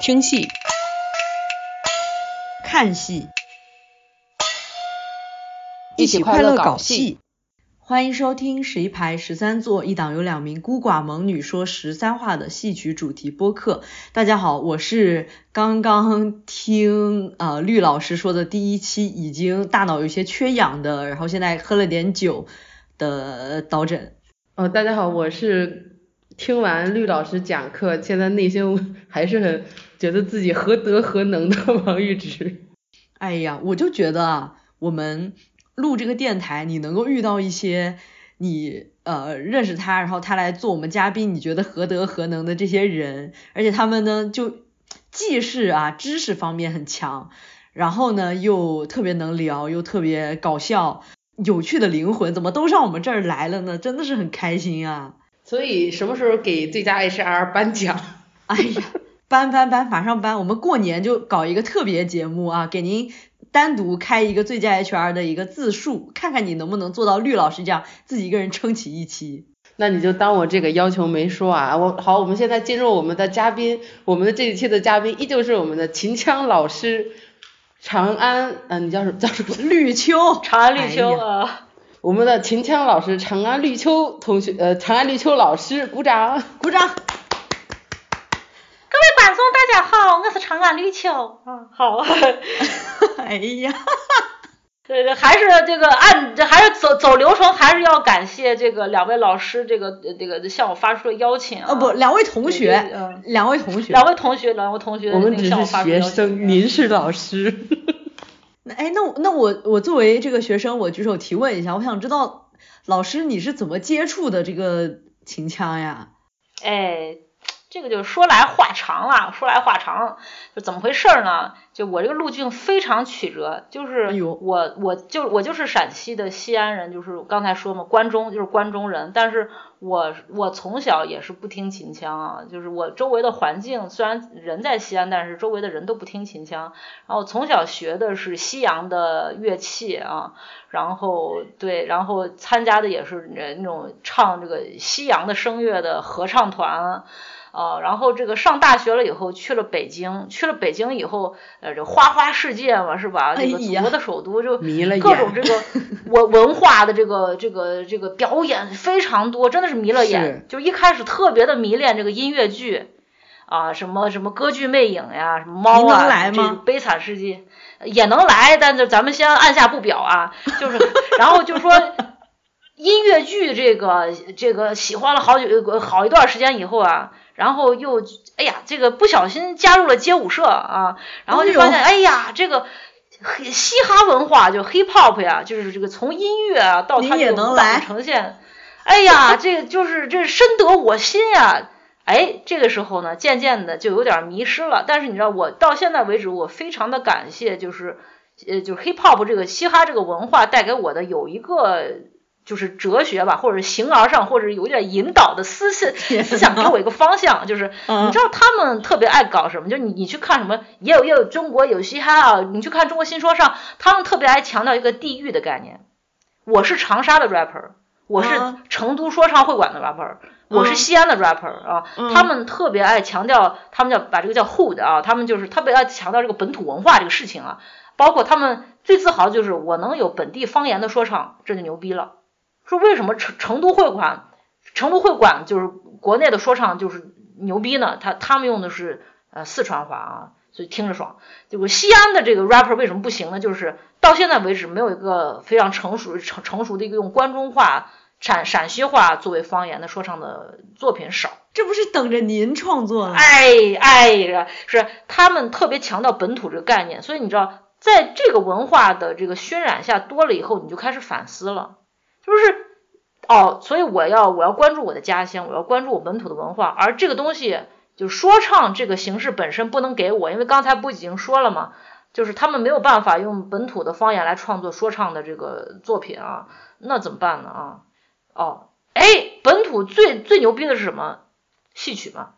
听戏、看戏，一起快乐搞戏。欢迎收听十一排十三座一档由两名孤寡萌女说十三话的戏曲主题播客。大家好，我是刚刚听呃绿老师说的第一期已经大脑有些缺氧的，然后现在喝了点酒的导诊。哦，大家好，我是听完绿老师讲课，现在内心还是很觉得自己何德何能的 王玉芝。哎呀，我就觉得啊，我们录这个电台，你能够遇到一些你呃认识他，然后他来做我们嘉宾，你觉得何德何能的这些人，而且他们呢就既是啊知识方面很强，然后呢又特别能聊，又特别搞笑。有趣的灵魂怎么都上我们这儿来了呢？真的是很开心啊！所以什么时候给最佳 HR 颁奖？哎呀，颁颁颁，马上颁！我们过年就搞一个特别节目啊，给您单独开一个最佳 HR 的一个自述，看看你能不能做到绿老师这样自己一个人撑起一期。那你就当我这个要求没说啊。我好，我们现在进入我们的嘉宾，我们的这一期的嘉宾依旧是我们的秦腔老师。长安，嗯，你叫什么？叫什么？绿秋，长安绿秋啊。我们的秦腔老师，长安绿秋同学，呃，长安绿秋老师，鼓掌，鼓掌。各位观众，大家好，我是长安绿秋，啊，好。哎呀。对对，还是这个按，这还是走走流程，还是要感谢这个两位老师，这个这个向我发出的邀请啊。不，两位同学，两位同学，两位同学，两位同学，我们只是学生，您是老师。那哎，那我那我我作为这个学生，我举手提问一下，我想知道老师你是怎么接触的这个秦腔呀？哎。这个就说来话长了，说来话长，就怎么回事呢？就我这个路径非常曲折，就是我我就我就是陕西的西安人，就是刚才说嘛，关中就是关中人，但是我我从小也是不听秦腔啊，就是我周围的环境虽然人在西安，但是周围的人都不听秦腔，然后从小学的是西洋的乐器啊，然后对，然后参加的也是那种唱这个西洋的声乐的合唱团。啊，然后这个上大学了以后去了北京，去了北京以后，呃，这花花世界嘛，是吧？这个祖国的首都就各种这个 文文化的这个这个这个表演非常多，真的是迷了眼。就一开始特别的迷恋这个音乐剧，啊，什么什么歌剧魅影呀，什么猫啊，这悲惨世界也能来，但是咱们先按下不表啊。就是，然后就说 音乐剧这个这个喜欢了好久好一段时间以后啊。然后又哎呀，这个不小心加入了街舞社啊，然后就发现哎呀，这个嘻哈文化就 hip hop 呀，就是这个从音乐啊到它的舞蹈呈现，哎呀，这就是这深得我心呀！哎，这个时候呢，渐渐的就有点迷失了。但是你知道，我到现在为止，我非常的感谢，就是呃，就是 hip hop 这个嘻哈这个文化带给我的有一个。就是哲学吧，或者形而上，或者有点引导的思想 思想，给我一个方向。就是你知道他们特别爱搞什么？就是你你去看什么，也有也有中国有嘻哈啊。你去看中国新说唱，他们特别爱强调一个地域的概念。我是长沙的 rapper，我是成都说唱会馆的 rapper，我是西安的 rapper 啊。他们特别爱强调，他们叫把这个叫 hood 啊，他们就是特别爱强调这个本土文化这个事情啊。包括他们最自豪就是我能有本地方言的说唱，这就牛逼了。说为什么成成都会馆，成都会馆就是国内的说唱就是牛逼呢？他他们用的是呃四川话啊，所以听着爽。结果西安的这个 rapper 为什么不行呢？就是到现在为止没有一个非常成熟成成熟的一个用关中话、陕陕西话作为方言的说唱的作品少。这不是等着您创作了？哎哎呀，是他们特别强调本土这个概念，所以你知道，在这个文化的这个渲染下多了以后，你就开始反思了。就是哦，所以我要我要关注我的家乡，我要关注我本土的文化，而这个东西就说唱这个形式本身不能给我，因为刚才不已经说了吗？就是他们没有办法用本土的方言来创作说唱的这个作品啊，那怎么办呢啊？哦，哎，本土最最牛逼的是什么？戏曲嘛。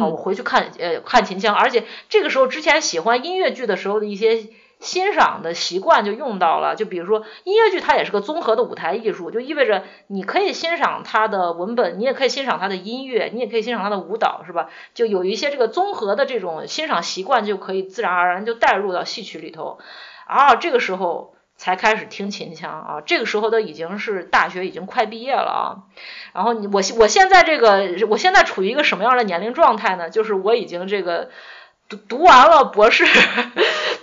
好，我回去看呃看秦腔，而且这个时候之前喜欢音乐剧的时候的一些。欣赏的习惯就用到了。就比如说音乐剧，它也是个综合的舞台艺术，就意味着你可以欣赏它的文本，你也可以欣赏它的音乐，你也可以欣赏它的舞蹈，是吧？就有一些这个综合的这种欣赏习惯，就可以自然而然就带入到戏曲里头。啊，这个时候。才开始听秦腔啊，这个时候都已经是大学已经快毕业了啊，然后你我我现在这个我现在处于一个什么样的年龄状态呢？就是我已经这个读读完了博士，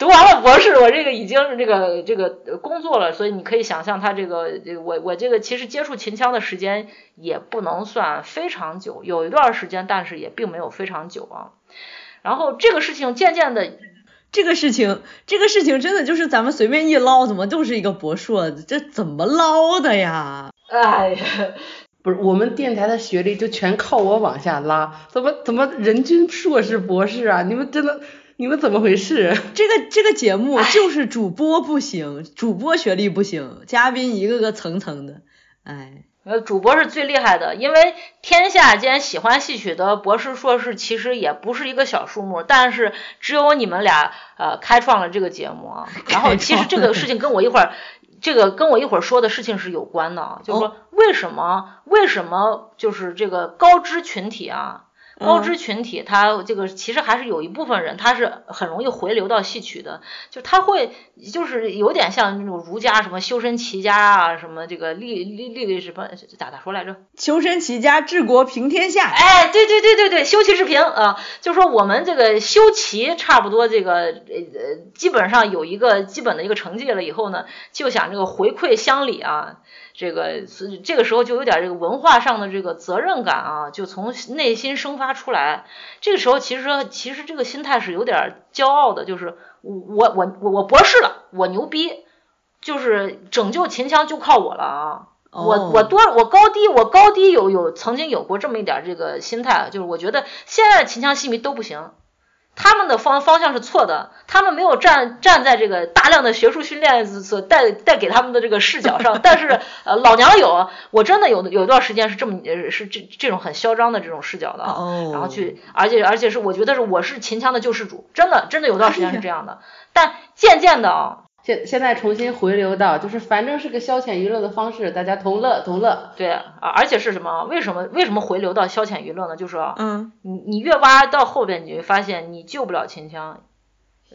读完了博士，我这个已经这个这个工作了，所以你可以想象他这个我我这个其实接触秦腔的时间也不能算非常久，有一段时间，但是也并没有非常久啊。然后这个事情渐渐的。这个事情，这个事情真的就是咱们随便一捞，怎么就是一个博硕？这怎么捞的呀？哎呀，不是，我们电台的学历就全靠我往下拉，怎么怎么人均硕士博士啊？你们真的，你们怎么回事？这个这个节目就是主播不行，主播学历不行，嘉宾一个个层层的，哎。呃，主播是最厉害的，因为天下间喜欢戏曲的博士、硕士其实也不是一个小数目，但是只有你们俩呃开创了这个节目啊。然后其实这个事情跟我一会儿，这个跟我一会儿说的事情是有关的，就是说为什么为什么就是这个高知群体啊。高知群体，他这个其实还是有一部分人，他是很容易回流到戏曲的，就他会就是有点像那种儒家什么修身齐家啊，什么这个立立立立什么咋咋说来着？修身齐家治国平天下。哎，对对对对对，修齐治平啊，就说我们这个修齐差不多这个呃基本上有一个基本的一个成绩了以后呢，就想这个回馈乡里啊。这个是这个时候就有点这个文化上的这个责任感啊，就从内心生发出来。这个时候其实其实这个心态是有点骄傲的，就是我我我我博士了，我牛逼，就是拯救秦腔就靠我了啊！我我多我高低我高低有有曾经有过这么一点这个心态，就是我觉得现在的秦腔戏迷都不行。他们的方方向是错的，他们没有站站在这个大量的学术训练所带带给他们的这个视角上，但是呃老娘有，我真的有有一段时间是这么是这这种很嚣张的这种视角的，然后去而且而且是我觉得是我是秦腔的救世主，真的真的有段时间是这样的，但渐渐的啊。现现在重新回流到，就是反正是个消遣娱乐的方式，大家同乐同乐。对啊，而且是什么？为什么为什么回流到消遣娱乐呢？就是说，嗯，你你越挖到后边，你会发现你救不了秦腔，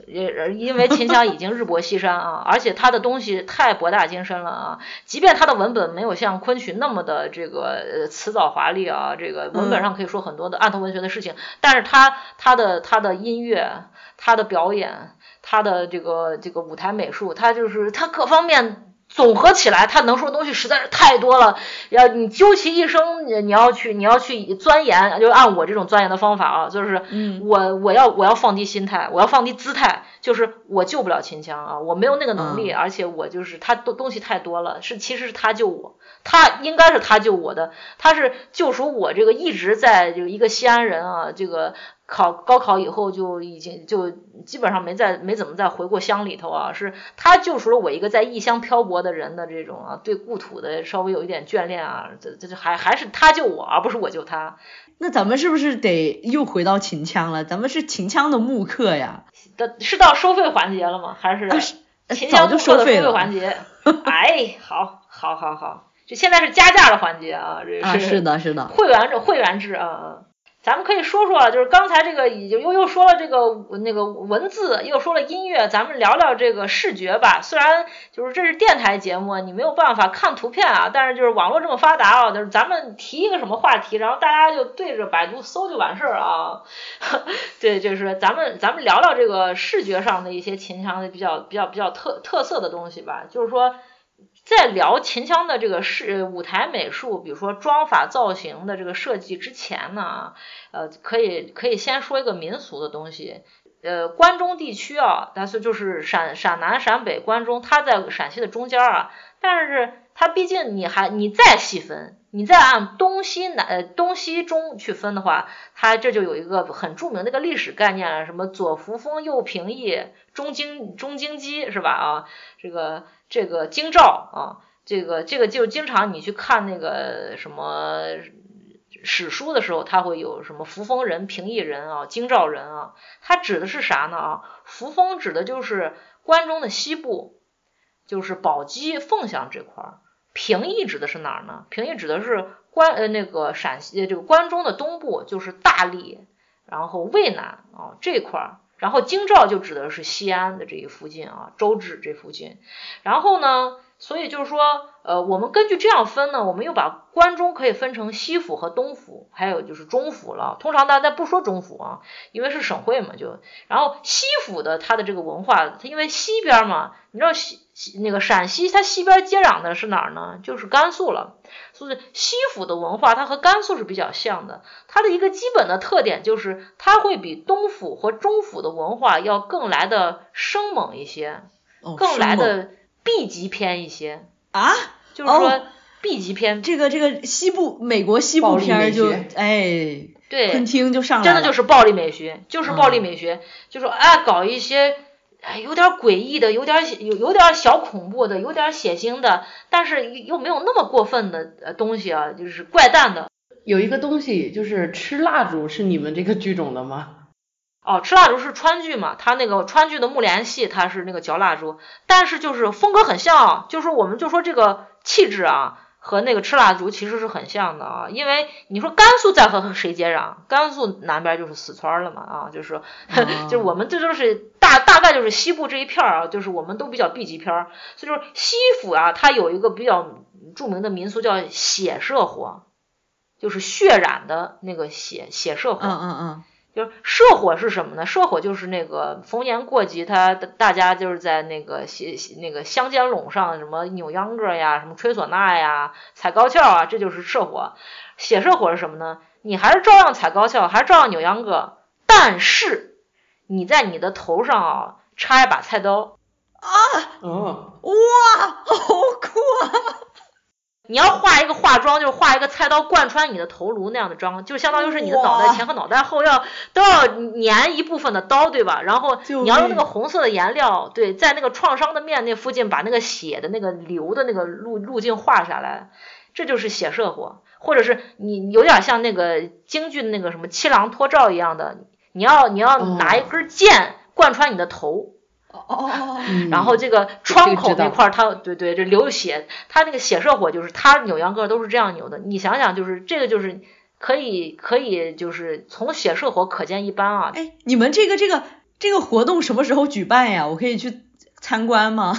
也因为秦腔已经日薄西山啊，而且他的东西太博大精深了啊。即便他的文本没有像昆曲那么的这个呃辞藻华丽啊，这个文本上可以说很多的暗头文学的事情，但是他他的他的音乐，他的表演。他的这个这个舞台美术，他就是他各方面总合起来，他能说的东西实在是太多了。要你究其一生，你要去你要去钻研，就按我这种钻研的方法啊，就是我我要我要放低心态，我要放低姿态，就是我救不了秦腔啊，我没有那个能力，而且我就是他东东西太多了，是其实是他救我，他应该是他救我的，他是救赎我这个一直在就一个西安人啊，这个。考高考以后就已经就基本上没再没怎么再回过乡里头啊，是他救赎了我一个在异乡漂泊的人的这种啊对故土的稍微有一点眷恋啊，这这还还是他救我而不是我救他。那咱们是不是得又回到秦腔了？咱们是秦腔的慕课呀。的是到收费环节了吗？还是秦腔慕课的收费环节？哎，好，好，好，好，就现在是加价的环节啊，这是是的，是的，会员制，会员制啊。咱们可以说说，就是刚才这个已经又又说了这个那个文字，又说了音乐，咱们聊聊这个视觉吧。虽然就是这是电台节目，你没有办法看图片啊，但是就是网络这么发达啊，就是咱们提一个什么话题，然后大家就对着百度搜就完事儿啊。对，就是咱们咱们聊聊这个视觉上的一些秦腔的比较比较比较特特色的东西吧，就是说。在聊秦腔的这个是舞台美术，比如说妆法造型的这个设计之前呢，呃，可以可以先说一个民俗的东西。呃，关中地区啊，但是就是陕陕南、陕北、关中，它在陕西的中间啊。但是它毕竟你还你再细分，你再按东西南呃东西中去分的话，它这就有一个很著名的一个历史概念了，什么左扶风右平易，中京中京畿是吧？啊，这个。这个京兆啊，这个这个就经常你去看那个什么史书的时候，他会有什么扶风人、平邑人啊、京兆人啊，它指的是啥呢啊？扶风指的就是关中的西部，就是宝鸡、凤翔这块儿。平邑指的是哪儿呢？平邑指的是关呃那个陕西这个关中的东部，就是大荔，然后渭南啊这块儿。然后京兆就指的是西安的这一附近啊，周至这附近。然后呢？所以就是说，呃，我们根据这样分呢，我们又把关中可以分成西府和东府，还有就是中府了。通常大家不说中府啊，因为是省会嘛，就然后西府的它的这个文化，它因为西边嘛，你知道西那个陕西它西边接壤的是哪儿呢？就是甘肃了。所以西府的文化它和甘肃是比较像的，它的一个基本的特点就是它会比东府和中府的文化要更来的生猛一些，更来的。B 级片一些啊，就是说 B 级片，这个这个西部美国西部片就哎，对，昆汀就上来真的就是暴力美学，就是暴力美学，就是哎搞一些哎有点诡异的，有点有有点小恐怖的，有点血腥的，但是又没有那么过分的呃东西啊，就是怪诞的。有一个东西就是吃蜡烛，是你们这个剧种的吗？哦，吃蜡烛是川剧嘛？他那个川剧的木莲戏，他是那个嚼蜡烛，但是就是风格很像，就是我们就说这个气质啊，和那个吃蜡烛其实是很像的啊。因为你说甘肃在和谁接壤？甘肃南边就是四川了嘛啊，就是 就是我们这都是大大概就是西部这一片儿啊，就是我们都比较 B 级片儿，所以说西府啊，它有一个比较著名的民俗叫血社火，就是血染的那个血血社火。嗯嗯嗯。就是社火是什么呢？社火就是那个逢年过节，他大家就是在那个西那个乡间垄上，什么扭秧歌呀，什么吹唢呐呀，踩高跷啊，这就是社火。写社火是什么呢？你还是照样踩高跷，还是照样扭秧歌，但是你在你的头上啊插一把菜刀啊，哦，哇，好酷啊！你要画一个化妆，就是画一个菜刀贯穿你的头颅那样的妆，就相当于是你的脑袋前和脑袋后要都要粘一部分的刀，对吧？然后你要用那个红色的颜料，对，在那个创伤的面那附近把那个血的那个流的那个路路径画下来，这就是血射火，或者是你有点像那个京剧的那个什么七郎脱罩一样的，你要你要拿一根剑贯穿你的头。哦，然后这个窗口那块儿，它对对，这流血，它那个血射火就是它扭秧歌都是这样扭的。你想想，就是这个就是可以可以就是从血射火可见一斑啊。哎，你们这个这个这个活动什么时候举办呀？我可以去参观吗？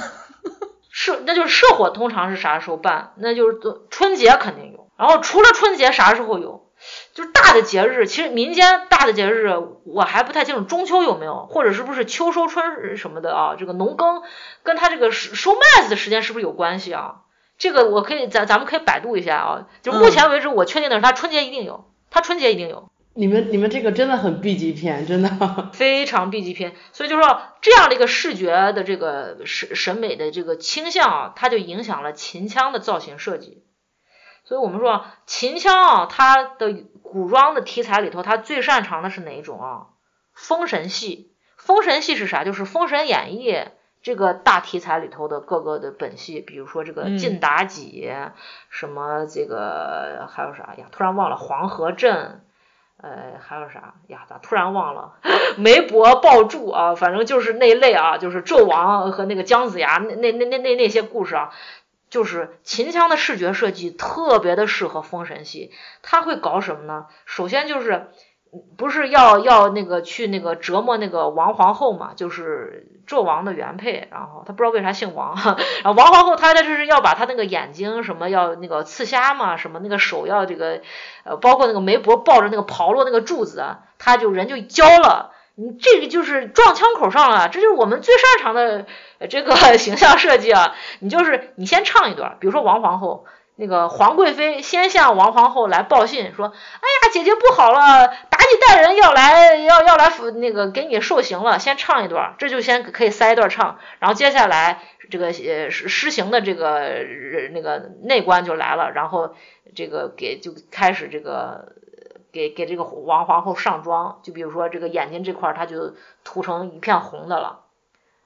射，那就是射火通常是啥时候办？那就是春节肯定有。然后除了春节啥时候有？就是大的节日，其实民间大的节日我还不太清楚，中秋有没有，或者是不是秋收春什么的啊？这个农耕跟他这个收收麦子的时间是不是有关系啊？这个我可以咱咱们可以百度一下啊。就目前为止，我确定的是他春节一定有，他春节一定有。你们你们这个真的很 B 级片，真的 非常 B 级片。所以就说这样的一个视觉的这个审审美的这个倾向啊，它就影响了秦腔的造型设计。所以我们说秦腔啊，它的古装的题材里头，它最擅长的是哪一种啊？封神戏。封神戏是啥？就是《封神演义》这个大题材里头的各个的本戏，比如说这个晋妲己，什么这个还有啥呀？突然忘了黄河镇，呃，还有啥呀？咋突然忘了？梅伯抱柱啊，反正就是那一类啊，就是纣王和那个姜子牙那那那那那那些故事啊。就是秦腔的视觉设计特别的适合封神戏，他会搞什么呢？首先就是不是要要那个去那个折磨那个王皇后嘛，就是纣王的原配，然后他不知道为啥姓王，然后王皇后她这是要把她那个眼睛什么要那个刺瞎嘛，什么那个手要这个呃，包括那个媒婆抱着那个刨落那个柱子，他就人就焦了。你这个就是撞枪口上了，这就是我们最擅长的这个 形象设计啊！你就是你先唱一段，比如说王皇后，那个皇贵妃先向王皇后来报信，说：“哎呀，姐姐不好了，妲己带人要来，要要来那个给你受刑了。”先唱一段，这就先可以塞一段唱，然后接下来这个呃施施行的这个那个内官就来了，然后这个给就开始这个。给给这个王皇后上妆，就比如说这个眼睛这块儿，它就涂成一片红的了，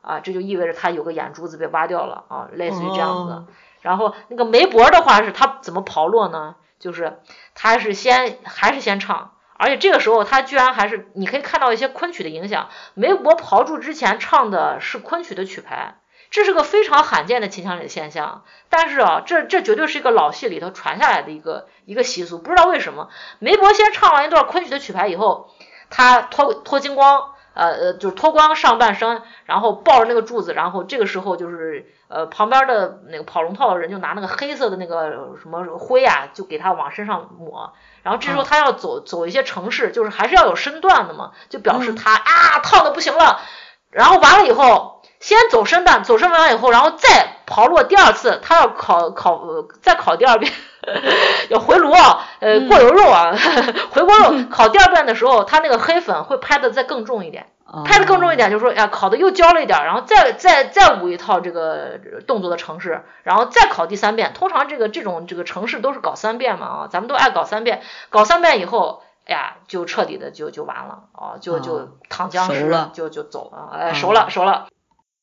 啊，这就意味着他有个眼珠子被挖掉了啊，类似于这样子。然后那个媒婆的话是他怎么刨落呢？就是他是先还是先唱，而且这个时候他居然还是你可以看到一些昆曲的影响。梅伯刨柱之前唱的是昆曲的曲牌，这是个非常罕见的秦腔里的现象。但是啊，这这绝对是一个老戏里头传下来的一个一个习俗，不知道为什么梅伯先唱完一段昆曲的曲牌以后，他脱脱金光。呃呃，就是脱光上半身，然后抱着那个柱子，然后这个时候就是呃旁边的那个跑龙套的人就拿那个黑色的那个什么灰啊，就给他往身上抹，然后这时候他要走走一些城市，就是还是要有身段的嘛，就表示他啊烫的不行了，然后完了以后先走身段，走身段完以后，然后再刨落第二次，他要烤烤再烤第二遍。要回炉啊，呃，过油肉啊，回锅肉烤第二遍的时候，他那个黑粉会拍的再更重一点，拍的更重一点，就是说，哎，烤的又焦了一点，然后再再再舞一套这个动作的城市，然后再烤第三遍。通常这个这种这个城市都是搞三遍嘛啊，咱们都爱搞三遍，搞三遍以后，哎呀，就彻底的就就完了啊，就就躺僵尸了，就就走了，哎，熟了熟了。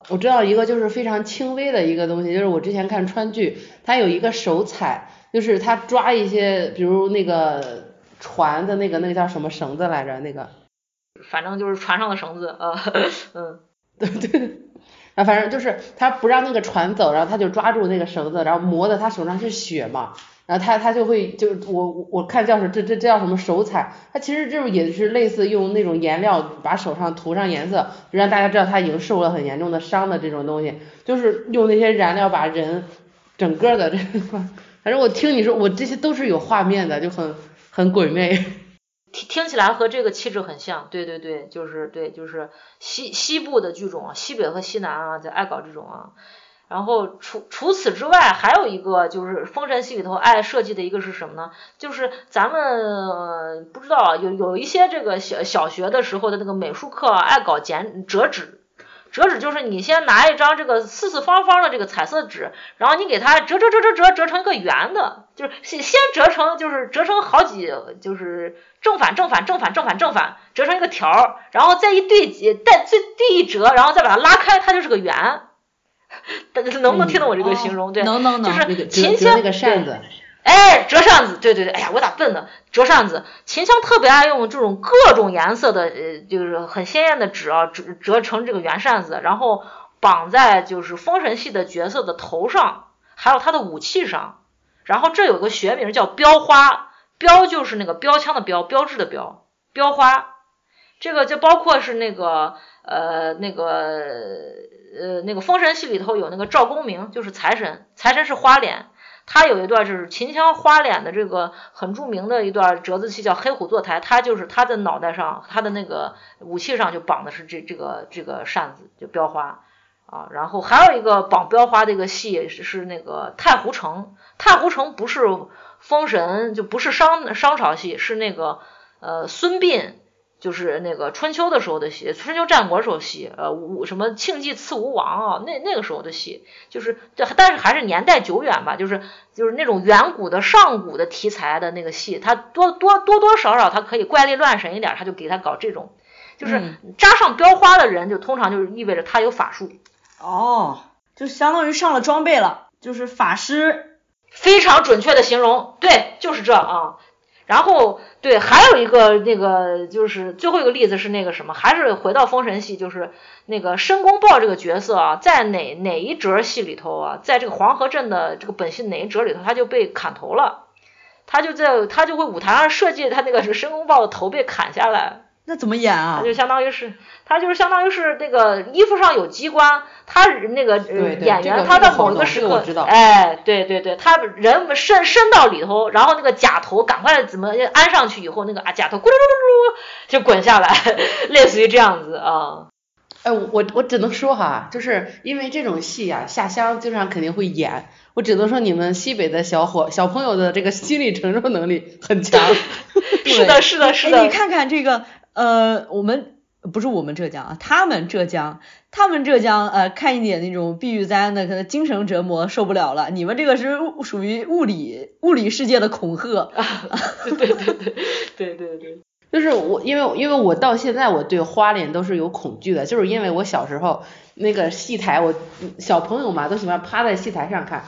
我知道一个就是非常轻微的一个东西，就是我之前看川剧，它有一个手踩。就是他抓一些，比如那个船的那个那个叫什么绳子来着？那个，反正就是船上的绳子，啊，嗯，对对，啊，反正就是他不让那个船走，然后他就抓住那个绳子，然后磨的他手上是血嘛，然后他他就会就是我我看叫是这这这叫什么手彩？他其实就是也是类似用那种颜料把手上涂上颜色，就让大家知道他已经受了很严重的伤的这种东西，就是用那些燃料把人整个的这个。反正我听你说，我这些都是有画面的，就很很鬼魅。听听起来和这个气质很像，对对对，就是对，就是西西部的剧种啊，西北和西南啊，在爱搞这种啊。然后除除此之外，还有一个就是封神戏里头爱设计的一个是什么呢？就是咱们不知道有有一些这个小小学的时候的那个美术课爱搞剪折纸。折纸就是你先拿一张这个四四方方的这个彩色纸，然后你给它折折折折折折成一个圆的，就是先先折成就是折成好几就是正反正反正反正反正反折成一个条儿，然后再一对几再最对一折，然后再把它拉开，它就是个圆。能不能听懂我这个形容？对，能能能。就是秦腔那个扇子。哎，折扇子，对对对，哎呀，我咋笨呢？折扇子，秦腔特别爱用这种各种颜色的，呃，就是很鲜艳的纸啊，折折成这个圆扇子，然后绑在就是封神系的角色的头上，还有他的武器上。然后这有个学名叫标花，标就是那个标枪的标，标志的标，标花。这个就包括是那个呃那个呃那个封神戏里头有那个赵公明，就是财神，财神是花脸。他有一段就是秦腔花脸的这个很著名的一段折子戏，叫黑虎坐台。他就是他的脑袋上，他的那个武器上就绑的是这这个这个扇子，就标花啊。然后还有一个绑标花的一个戏是是那个太湖城。太湖城不是封神，就不是商商朝戏，是那个呃孙膑。就是那个春秋的时候的戏，春秋战国时候戏，呃，武什么庆忌刺吴王啊，那那个时候的戏，就是对，但是还是年代久远吧，就是就是那种远古的上古的题材的那个戏，它多多多多少少它可以怪力乱神一点，他就给他搞这种，就是扎上标花的人，就通常就是意味着他有法术。哦，就相当于上了装备了，就是法师，非常准确的形容，对，就是这啊。然后对，还有一个那个就是最后一个例子是那个什么，还是回到封神戏，就是那个申公豹这个角色啊，在哪哪一折戏里头啊，在这个黄河镇的这个本戏哪一折里头，他就被砍头了，他就在他就会舞台上设计他那个是申公豹的头被砍下来。那怎么演啊？就相当于是，他就是相当于是那个衣服上有机关，他那个演员他在某一个时刻，哎，对对对，他人伸伸到里头，然后那个假头赶快怎么安上去以后，那个啊假头咕噜噜噜噜就滚下来，类似于这样子啊。哎，我我只能说哈，就是因为这种戏啊，下乡经常肯定会演，我只能说你们西北的小伙小朋友的这个心理承受能力很强。是的，是的，是的。你看看这个。呃，我们不是我们浙江啊，他们浙江，他们浙江呃，看一点那种碧玉簪的，可能精神折磨受不了了。你们这个是属于物理物理世界的恐吓。对对对对对对对，就是我，因为因为我到现在我对花脸都是有恐惧的，就是因为我小时候那个戏台，我小朋友嘛都喜欢趴在戏台上看。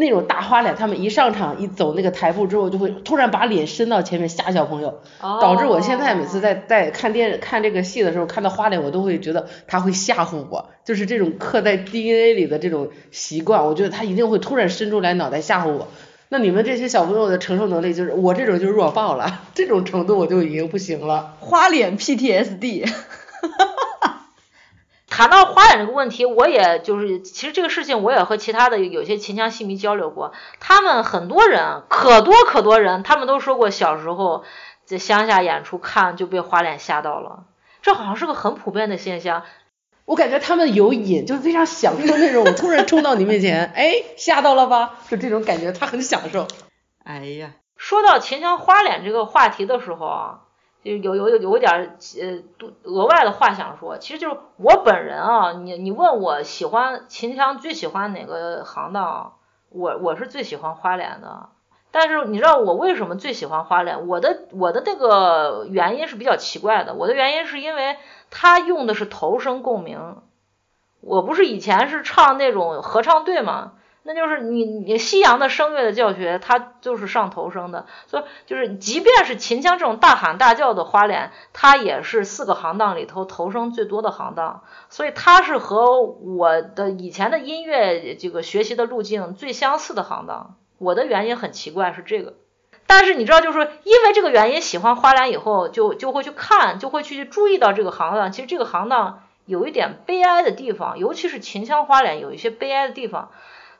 那种大花脸，他们一上场一走那个台步之后，就会突然把脸伸到前面吓小朋友，导致我现在每次在在看电看这个戏的时候，看到花脸我都会觉得他会吓唬我，就是这种刻在 DNA 里的这种习惯，我觉得他一定会突然伸出来脑袋吓唬我。那你们这些小朋友的承受能力，就是我这种就是弱爆了，这种程度我就已经不行了。花脸 PTSD。谈到花脸这个问题，我也就是其实这个事情，我也和其他的有些秦腔戏迷交流过，他们很多人可多可多人，他们都说过小时候在乡下演出看就被花脸吓到了，这好像是个很普遍的现象。我感觉他们有瘾，就是非常享受那种突然冲到你面前，哎，吓到了吧？就这种感觉，他很享受。哎呀，说到秦腔花脸这个话题的时候啊。就有有有有点呃额外的话想说，其实就是我本人啊，你你问我喜欢秦腔最喜欢哪个行当，我我是最喜欢花脸的。但是你知道我为什么最喜欢花脸？我的我的那个原因是比较奇怪的，我的原因是因为他用的是头声共鸣，我不是以前是唱那种合唱队嘛。那就是你你西洋的声乐的教学，它就是上头声的，所以就是即便是秦腔这种大喊大叫的花脸，它也是四个行当里头头声最多的行当，所以它是和我的以前的音乐这个学习的路径最相似的行当。我的原因很奇怪是这个，但是你知道，就是因为这个原因喜欢花脸以后，就就会去看，就会去注意到这个行当。其实这个行当有一点悲哀的地方，尤其是秦腔花脸有一些悲哀的地方。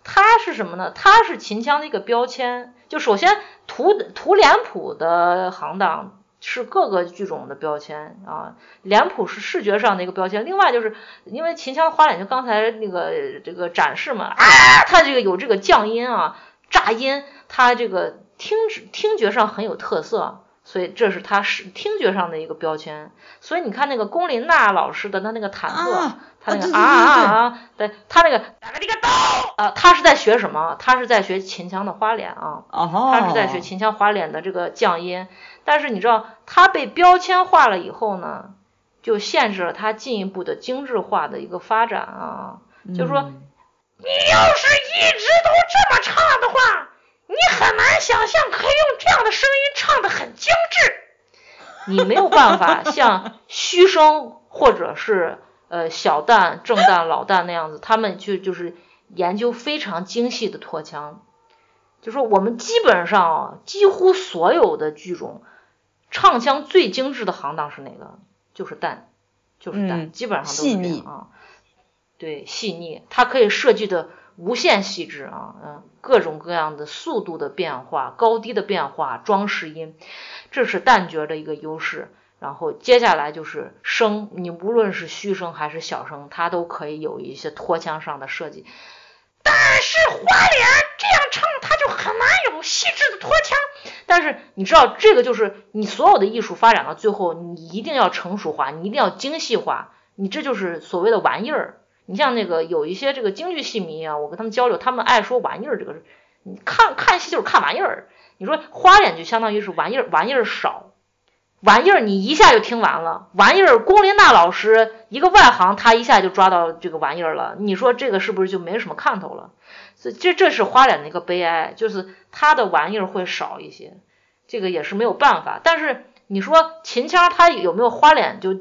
它是什么呢？它是秦腔的一个标签。就首先图图脸谱的行当是各个剧种的标签啊，脸谱是视觉上的一个标签。另外就是因为秦腔花脸，就刚才那个这个展示嘛，啊，它这个有这个降音啊、炸音，它这个听听觉上很有特色，所以这是他是听觉上的一个标签。所以你看那个龚琳娜老师的他那个忐忑。他那个啊啊啊！对他那个打个这个刀啊，他是在学什么？他是在学秦腔的花脸啊，他是在学秦腔花脸的这个降音。但是你知道，他被标签化了以后呢，就限制了他进一步的精致化的一个发展啊。就是说，你要是一直都这么唱的话，你很难想象可以用这样的声音唱的很精致。你没有办法像虚声或者是。呃，小旦、正旦、老旦那样子，他们去就是研究非常精细的拖腔，就说我们基本上啊，几乎所有的剧种唱腔最精致的行当是哪个？就是旦，就是旦，基本上都是这样啊。对，细腻，它可以设计的无限细致啊，嗯，各种各样的速度的变化、高低的变化、装饰音，这是旦角的一个优势。然后接下来就是声，你无论是虚声还是小声，它都可以有一些拖腔上的设计。但是花脸这样唱，它就很难有细致的拖腔。但是你知道，这个就是你所有的艺术发展到最后，你一定要成熟化，你一定要精细化，你这就是所谓的玩意儿。你像那个有一些这个京剧戏迷啊，我跟他们交流，他们爱说玩意儿这个，你看看戏就是看玩意儿。你说花脸就相当于是玩意儿，玩意儿少。玩意儿你一下就听完了，玩意儿龚琳娜老师一个外行，他一下就抓到这个玩意儿了。你说这个是不是就没什么看头了？这这这是花脸的一个悲哀，就是他的玩意儿会少一些，这个也是没有办法。但是你说秦腔他有没有花脸？就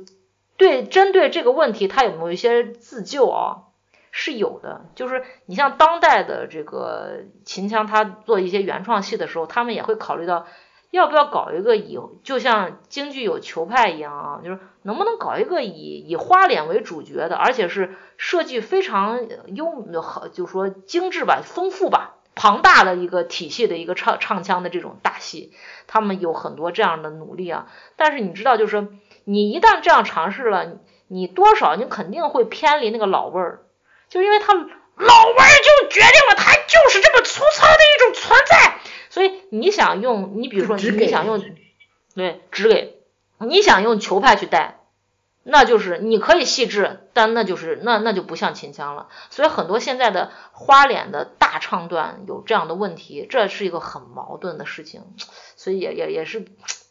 对针对这个问题，他有没有一些自救啊？是有的，就是你像当代的这个秦腔，他做一些原创戏的时候，他们也会考虑到。要不要搞一个以就像京剧有球派一样啊？就是能不能搞一个以以花脸为主角的，而且是设计非常优好，就说精致吧、丰富吧、庞大的一个体系的一个唱唱腔的这种大戏，他们有很多这样的努力啊。但是你知道，就是你一旦这样尝试了，你多少你肯定会偏离那个老味儿，就因为它老味儿就决定了它就是这么粗糙的一种存在。所以你想用，你比如说你想用，对，只给，你想用球拍去带，那就是你可以细致，但那就是那那就不像秦腔了。所以很多现在的花脸的大唱段有这样的问题，这是一个很矛盾的事情。所以也也也是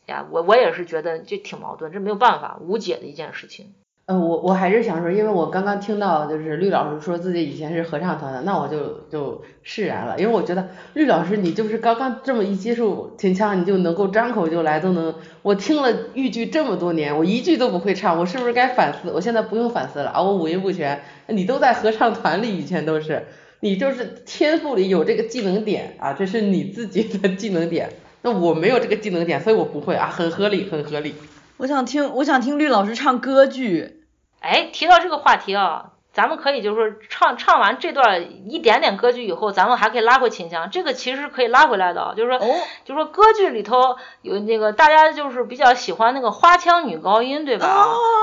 呀，我我也是觉得就挺矛盾，这没有办法，无解的一件事情。呃，我我还是想说，因为我刚刚听到就是绿老师说自己以前是合唱团的，那我就就释然了，因为我觉得绿老师你就是刚刚这么一接触秦腔，你就能够张口就来，都能。我听了豫剧这么多年，我一句都不会唱，我是不是该反思？我现在不用反思了啊，我五音不全，你都在合唱团里，以前都是，你就是天赋里有这个技能点啊，这是你自己的技能点，那我没有这个技能点，所以我不会啊，很合理，很合理。我想听，我想听绿老师唱歌剧。哎，提到这个话题啊，咱们可以就是说唱唱完这段一点点歌剧以后，咱们还可以拉回秦腔，这个其实可以拉回来的，就是说，就是说歌剧里头有那个大家就是比较喜欢那个花腔女高音，对吧？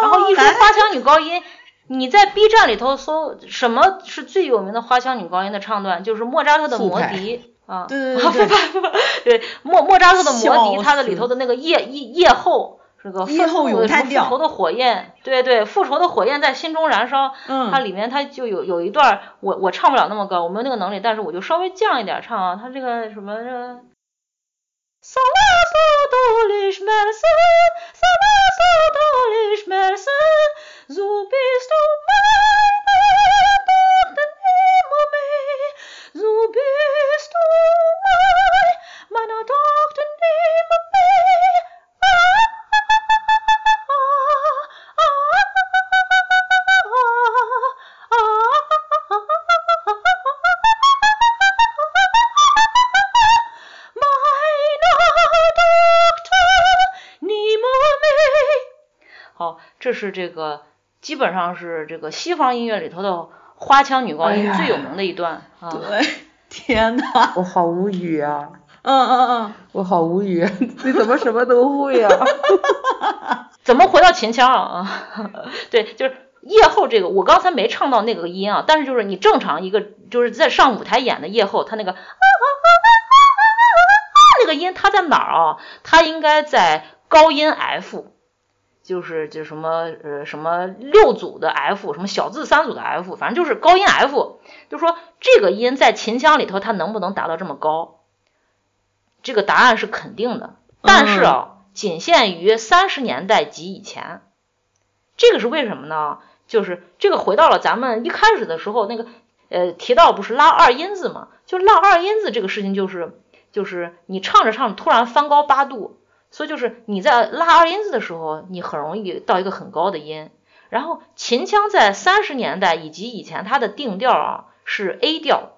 然后一说花腔女高音，你在 B 站里头搜什么是最有名的花腔女高音的唱段，就是莫扎特的《魔笛》啊，对对对，对 莫莫扎特的《魔笛》，它的里头的那个夜夜夜后。这个复仇复仇的火焰，对对，复仇的火焰在心中燃烧。嗯，它里面它就有有一段，我我唱不了那么高，我没有那个能力，但是我就稍微降一点唱啊。它这个什么这。这是这个基本上是这个西方音乐里头的花腔女高音最有名的一段啊。对，天呐，我好无语啊。嗯嗯嗯，我好无语，你怎么什么都会啊？怎么回到秦腔啊？对，就是夜后这个，我刚才没唱到那个音啊，但是就是你正常一个就是在上舞台演的夜后，他那个啊啊啊啊啊啊那个音，他在哪儿啊？他应该在高音 F。就是就什么呃什么六组的 F，什么小字三组的 F，反正就是高音 F。就说这个音在秦腔里头它能不能达到这么高？这个答案是肯定的，但是啊，仅限于三十年代及以前。这个是为什么呢？就是这个回到了咱们一开始的时候那个呃提到不是拉二音字嘛？就拉二音字这个事情就是就是你唱着唱着突然翻高八度。所以就是你在拉二音字的时候，你很容易到一个很高的音。然后秦腔在三十年代以及以前，它的定调啊是 A 调。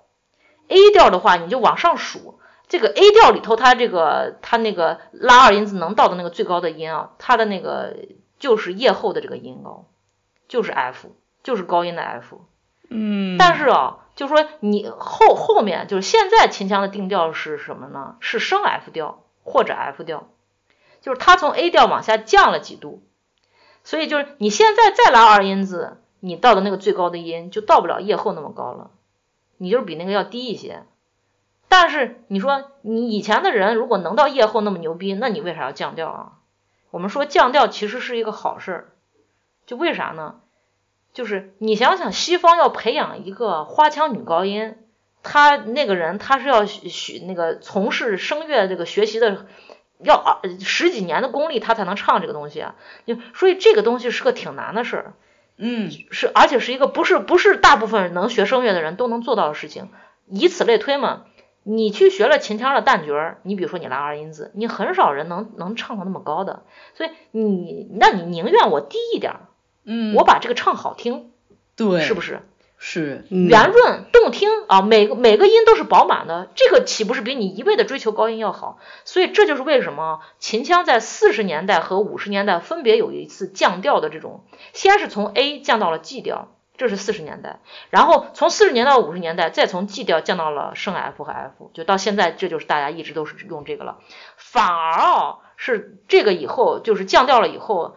A 调的话，你就往上数，这个 A 调里头，它这个它那个拉二音字能到的那个最高的音啊，它的那个就是夜后的这个音高，就是 F，就是高音的 F。嗯。但是啊，就说你后后面就是现在秦腔的定调是什么呢？是升 F 调或者 F 调。就是它从 A 调往下降了几度，所以就是你现在再拉二音字，你到的那个最高的音就到不了夜后那么高了，你就是比那个要低一些。但是你说你以前的人如果能到夜后那么牛逼，那你为啥要降调啊？我们说降调其实是一个好事儿，就为啥呢？就是你想想，西方要培养一个花腔女高音，他那个人他是要学那个从事声乐这个学习的。要啊十几年的功力，他才能唱这个东西啊，就所以这个东西是个挺难的事儿，嗯，是而且是一个不是不是大部分能学声乐的人都能做到的事情，以此类推嘛。你去学了秦腔的旦角儿，你比如说你拉二音字，你很少人能能唱到那么高的，所以你那你宁愿我低一点，嗯，我把这个唱好听，对，是不是？是圆润动听啊，每个每个音都是饱满的，这个岂不是比你一味的追求高音要好？所以这就是为什么秦腔在四十年代和五十年代分别有一次降调的这种，先是从 A 降到了 G 调，这是四十年代，然后从四十年到五十年代再从 G 调降到了升 F 和 F，就到现在这就是大家一直都是用这个了，反而啊是这个以后就是降调了以后，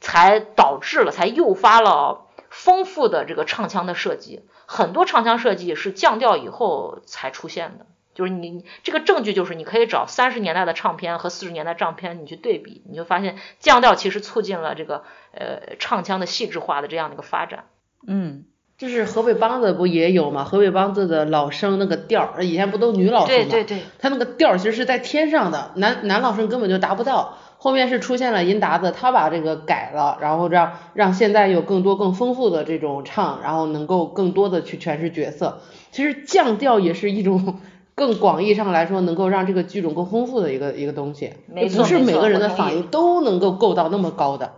才导致了才诱发了。丰富的这个唱腔的设计，很多唱腔设计是降调以后才出现的。就是你这个证据，就是你可以找三十年代的唱片和四十年代唱片，你去对比，你就发现降调其实促进了这个呃唱腔的细致化的这样的一个发展。嗯，就是河北梆子不也有吗？河北梆子的老生那个调儿，以前不都女老生吗？对对对，他那个调儿其实是在天上的，男男老生根本就达不到。后面是出现了银达子，他把这个改了，然后让让现在有更多更丰富的这种唱，然后能够更多的去诠释角色。其实降调也是一种更广义上来说，能够让这个剧种更丰富的一个一个东西。没，不是每个人的嗓音都能够够到那么高的。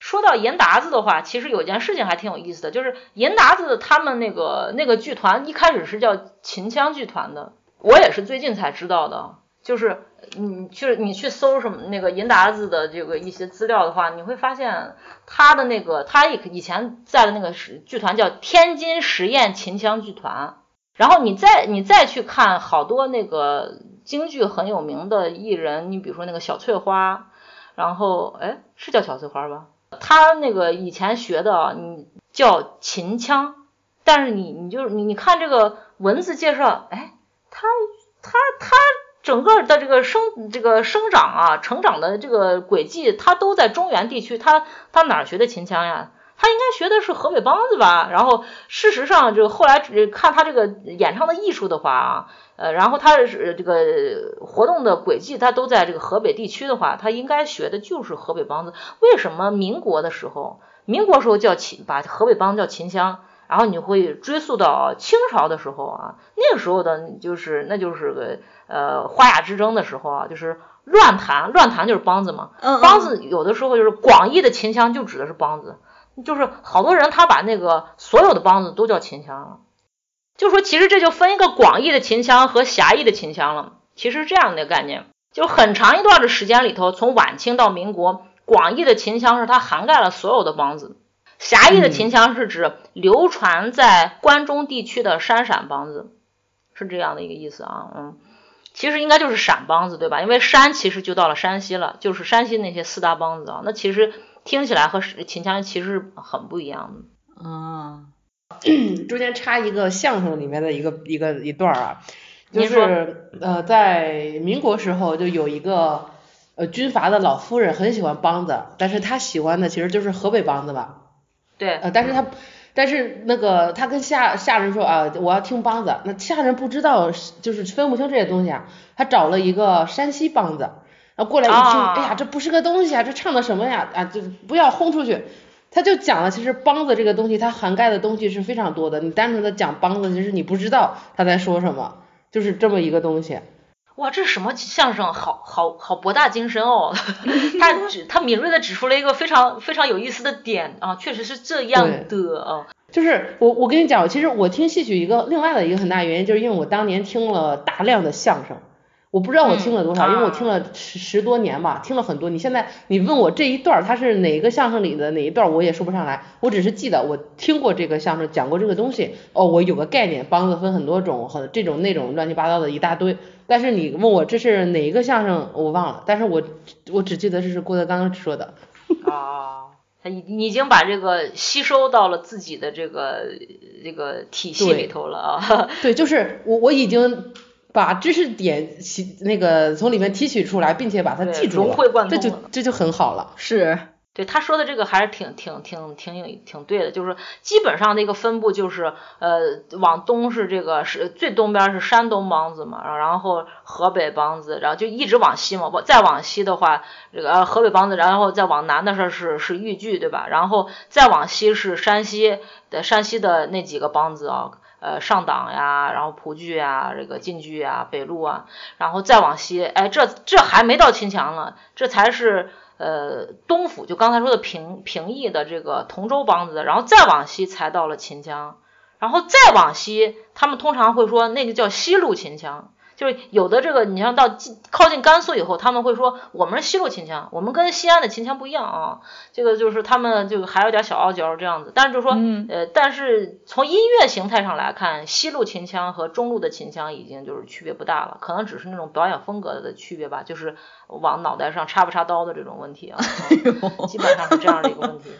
说到银达子的话，其实有件事情还挺有意思的，就是银达子他们那个那个剧团一开始是叫秦腔剧团的，我也是最近才知道的。就是你去你去搜什么那个银达子的这个一些资料的话，你会发现他的那个他以以前在的那个剧团叫天津实验秦腔剧团。然后你再你再去看好多那个京剧很有名的艺人，你比如说那个小翠花，然后哎是叫小翠花吧？他那个以前学的你叫秦腔，但是你你就是你你看这个文字介绍，哎，他他他整个的这个生这个生长啊成长的这个轨迹，他都在中原地区，他他哪学的秦腔呀？他应该学的是河北梆子吧？然后事实上，就后来看他这个演唱的艺术的话啊，呃，然后他是这个活动的轨迹，他都在这个河北地区的话，他应该学的就是河北梆子。为什么民国的时候，民国时候叫秦，把河北梆子叫秦腔，然后你会追溯到清朝的时候啊，那个时候的就是那就是个呃花雅之争的时候啊，就是乱弹，乱弹就是梆子嘛。梆子有的时候就是广义的秦腔就指的是梆子。就是好多人他把那个所有的梆子都叫秦腔了，就说其实这就分一个广义的秦腔和狭义的秦腔了。其实这样的概念，就很长一段的时间里头，从晚清到民国，广义的秦腔是它涵盖了所有的梆子，狭义的秦腔是指流传在关中地区的山陕梆子，是这样的一个意思啊。嗯，其实应该就是陕梆子对吧？因为山其实就到了山西了，就是山西那些四大梆子啊。那其实。听起来和秦腔其实很不一样的啊。中间插一个相声里面的一个一个一段啊，就是呃在民国时候就有一个呃军阀的老夫人很喜欢梆子，但是他喜欢的其实就是河北梆子吧。对。呃，但是他但是那个他跟下下人说啊，我要听梆子，那下人不知道就是分不清这些东西啊，他找了一个山西梆子。然后过来一听，哎呀，这不是个东西啊，这唱的什么呀？啊，就不要轰出去。他就讲了，其实梆子这个东西，它涵盖的东西是非常多的。你单纯的讲梆子，其实你不知道他在说什么，就是这么一个东西。哇，这是什么相声？好好好博大精深哦。他指他敏锐的指出了一个非常非常有意思的点啊，确实是这样的啊。就是我我跟你讲，其实我听戏曲一个另外的一个很大原因，就是因为我当年听了大量的相声。我不知道我听了多少，因为我听了十十多年吧，听了很多。你现在你问我这一段它是哪个相声里的哪一段，我也说不上来。我只是记得我听过这个相声，讲过这个东西。哦，我有个概念，梆子分很多种，很这种那种乱七八糟的一大堆。但是你问我这是哪一个相声，我忘了。但是我我只记得这是郭德纲说的。啊，他已已经把这个吸收到了自己的这个这个体系里头了啊。对，就是我我已经。把知识点提那个从里面提取出来，并且把它记住融会贯通，这就这就很好了。是，对他说的这个还是挺挺挺挺挺对的，就是基本上的一个分布就是呃往东是这个是最东边是山东梆子嘛，然后河北梆子，然后就一直往西嘛，再往西的话这个河北梆子，然后再往南的是是是豫剧对吧？然后再往西是山西的山西的那几个梆子啊。呃，上党呀，然后蒲剧啊，这个晋剧啊，北路啊，然后再往西，哎，这这还没到秦腔呢，这才是呃东府，就刚才说的平平邑的这个同州梆子，然后再往西才到了秦腔，然后再往西，他们通常会说那个叫西路秦腔。就是有的这个，你像到近靠近甘肃以后，他们会说我们是西路秦腔，我们跟西安的秦腔不一样啊。这个就是他们就还有点小傲娇这样子。但是就说，呃，但是从音乐形态上来看，西路秦腔和中路的秦腔已经就是区别不大了，可能只是那种表演风格的区别吧，就是往脑袋上插不插刀的这种问题啊，基本上是这样的一个问题。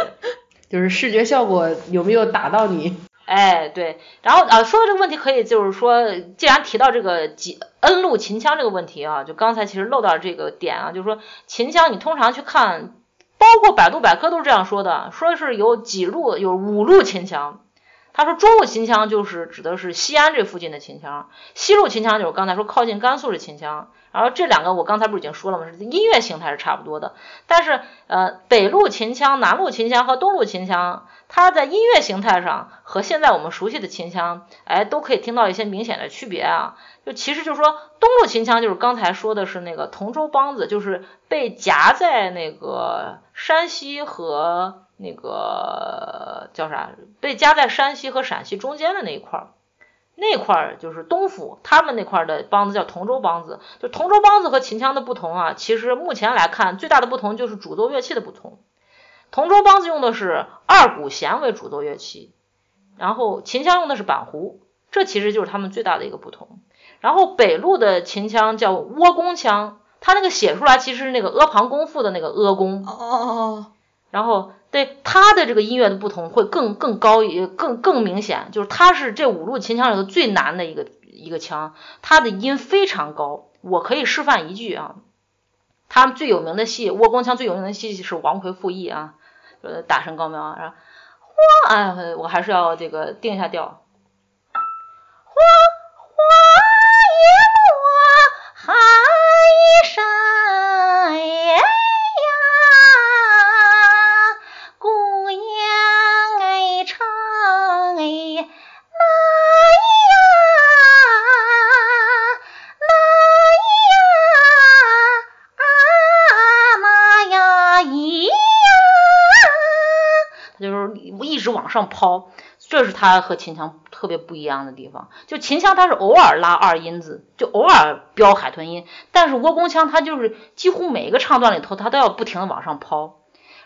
就是视觉效果有没有打到你？哎，对，然后啊，说到这个问题，可以就是说，既然提到这个几 N 路秦腔这个问题啊，就刚才其实漏到这个点啊，就是说秦腔你通常去看，包括百度百科都是这样说的，说是有几路，有五路秦腔，他说中路秦腔就是指的是西安这附近的秦腔，西路秦腔就是刚才说靠近甘肃的秦腔。然后这两个我刚才不是已经说了吗？是音乐形态是差不多的，但是呃北路秦腔、南路秦腔和东路秦腔，它在音乐形态上和现在我们熟悉的秦腔，哎都可以听到一些明显的区别啊。就其实就是说东路秦腔就是刚才说的是那个同州梆子，就是被夹在那个山西和那个叫啥，被夹在山西和陕西中间的那一块儿。那块儿就是东府，他们那块儿的梆子叫同州梆子。就同州梆子和秦腔的不同啊，其实目前来看最大的不同就是主奏乐器的不同。同州梆子用的是二胡弦为主奏乐器，然后秦腔用的是板胡，这其实就是他们最大的一个不同。然后北路的秦腔叫倭宫腔，它那个写出来其实是那个阿房宫赋的那个阿宫。哦哦哦。然后。对他的这个音乐的不同会更更高也更更明显，就是他是这五路秦腔里头最难的一个一个腔，他的音非常高。我可以示范一句啊，他们最有名的戏，倭宫腔最有名的戏是王魁赋役啊，呃，大声高妙啊，花，哎，我还是要这个定一下调，花花叶落寒山。往上抛，这是它和秦腔特别不一样的地方。就秦腔它是偶尔拉二音字，就偶尔飙海豚音，但是窝宫腔它就是几乎每一个唱段里头，它都要不停的往上抛。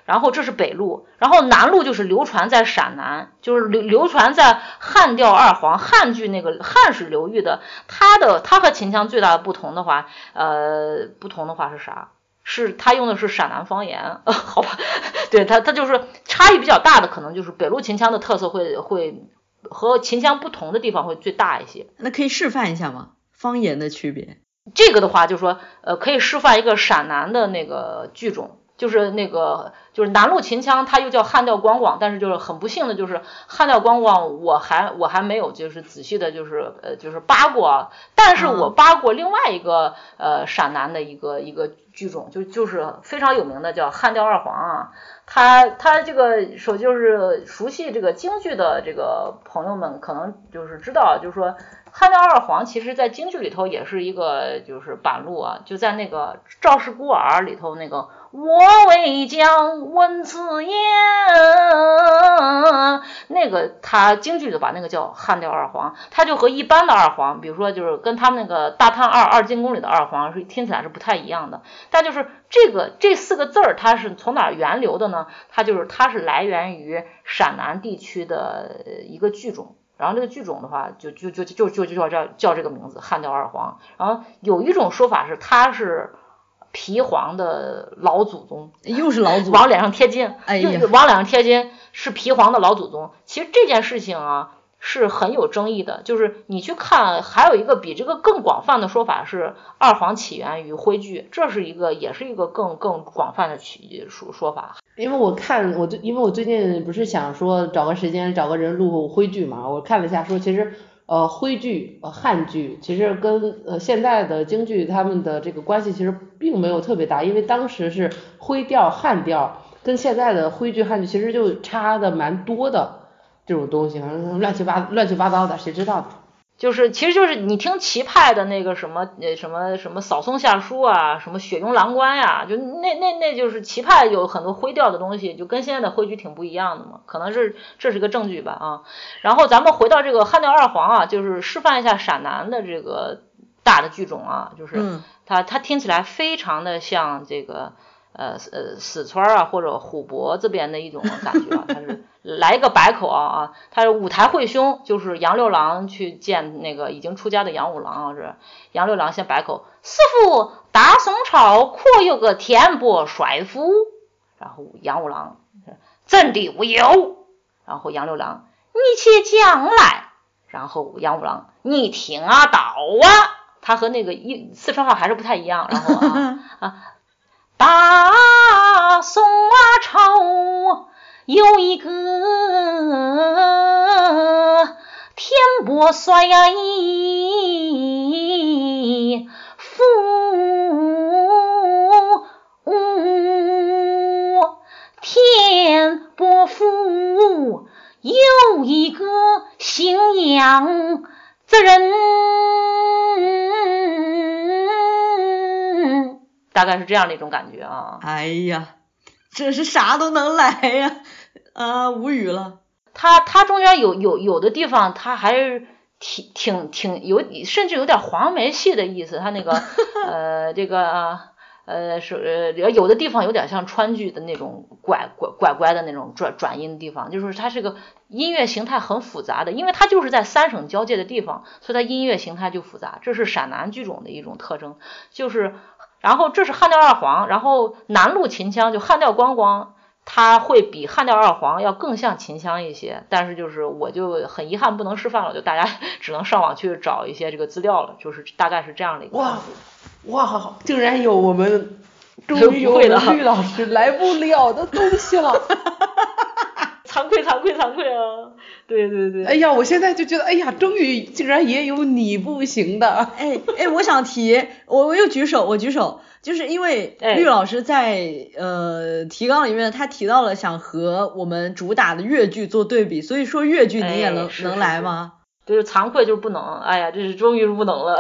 然后这是北路，然后南路就是流传在陕南，就是流流传在汉调二黄汉剧那个汉史流域的。它的它和秦腔最大的不同的话，呃，不同的话是啥？是他用的是陕南方言，好吧？对他，他就是差异比较大的，可能就是北路秦腔的特色会会和秦腔不同的地方会最大一些。那可以示范一下吗？方言的区别？这个的话，就是说，呃，可以示范一个陕南的那个剧种。就是那个，就是南路秦腔，它又叫汉调光广，但是就是很不幸的，就是汉调光广，我还我还没有就是仔细的，就是呃就是扒过，但是我扒过另外一个呃陕南的一个一个剧种，就就是非常有名的叫汉调二黄啊，他他这个首就是熟悉这个京剧的这个朋友们可能就是知道，就是说。汉调二黄其实，在京剧里头也是一个就是板路啊，就在那个《赵氏孤儿》里头那个“我为将闻此言”，那个他京剧就把那个叫汉调二黄，他就和一般的二黄，比如说就是跟他们那个《大探二二进宫》里的二黄是听起来是不太一样的。但就是这个这四个字儿，它是从哪源流的呢？它就是它是来源于陕南地区的一个剧种。然后这个剧种的话，就就就就就就叫叫叫这个名字汉调二黄。然后有一种说法是，它是皮黄的老祖宗，又是老祖往脸上贴金，哎呀，往脸上贴金是皮黄的老祖宗。其实这件事情啊。是很有争议的，就是你去看，还有一个比这个更广泛的说法是二黄起源于徽剧，这是一个也是一个更更广泛的起说说法。因为我看我最因为我最近不是想说找个时间找个人录徽剧嘛，我看了一下说其实呃徽剧呃汉剧其实跟呃现在的京剧他们的这个关系其实并没有特别大，因为当时是徽调汉调跟现在的徽剧汉剧其实就差的蛮多的。这种东西，反正乱七八乱七八糟的，谁知道？就是，其实就是你听齐派的那个什么呃什么什么扫松下书啊，什么雪拥蓝关呀，就那那那就是齐派有很多徽调的东西，就跟现在的徽剧挺不一样的嘛，可能是这是个证据吧啊。然后咱们回到这个汉调二黄啊，就是示范一下陕南的这个大的剧种啊，就是它它听起来非常的像这个。呃呃，四川啊或者湖北这边的一种感觉啊，它是来一个白口啊啊，他是舞台会兄，就是杨六郎去见那个已经出家的杨五郎啊，是杨六郎先白口，师傅，大宋朝可有个天波帅府？然后杨五郎，真的无有？然后杨六郎，你且讲来。然后杨五郎，你听啊道啊，他和那个一四川话还是不太一样，然后啊 啊。大宋朝有一个我所依父天伯父有一个姓杨之人，大概是这样的一种感觉啊。哎呀，这是啥都能来呀，啊，无语了。他他中间有有有的地方，他还是挺挺挺有，甚至有点黄梅戏的意思。他那个 呃这个呃是呃有的地方有点像川剧的那种拐拐拐拐的那种转转音的地方，就是它是个音乐形态很复杂的，因为它就是在三省交界的地方，所以它音乐形态就复杂。这是陕南剧种的一种特征，就是然后这是汉调二黄，然后南路秦腔就汉调光光。它会比汉调二黄要更像秦腔一些，但是就是我就很遗憾不能示范了，就大家只能上网去找一些这个资料了，就是大概是这样的一个。哇哇，竟然有我们终于有了 绿老师来不了的东西了，惭愧 惭愧惭愧啊！对对对。哎呀，我现在就觉得，哎呀，终于竟然也有你不行的。哎哎，我想提，我我又举手，我举手。就是因为绿老师在呃提纲里面，他提到了想和我们主打的越剧做对比，所以说越剧你也能能来吗？就是惭愧，就是不能。哎呀，这是终于是不能了。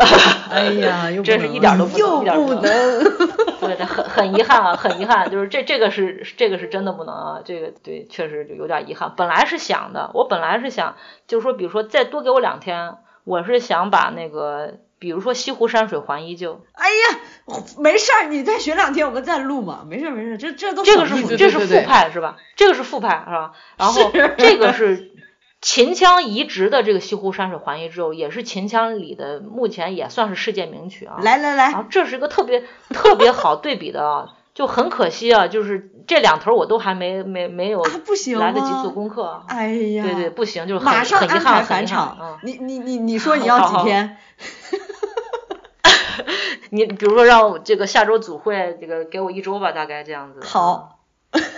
哎呀，真 是一点都不能，又不能。对，很很遗憾啊，很遗憾，就是这这个是这个是真的不能啊，这个对，确实就有点遗憾。本来是想的，我本来是想，就是说，比如说再多给我两天，我是想把那个。比如说西湖山水还依旧。哎呀，没事儿，你再学两天，我们再录嘛，没事儿没事儿，这这都这个是这是副派是吧？这个是副派是吧？然后这个是秦腔移植的这个西湖山水环游》之后，也是秦腔里的目前也算是世界名曲啊。来来来，啊这是一个特别 特别好对比的啊，就很可惜啊，就是这两头我都还没没没有来得及做功课。哎呀，对对，不行，就是马上很遗憾返场。你你你你说 你要几天？你比如说让我这个下周组会这个给我一周吧，大概这样子。好，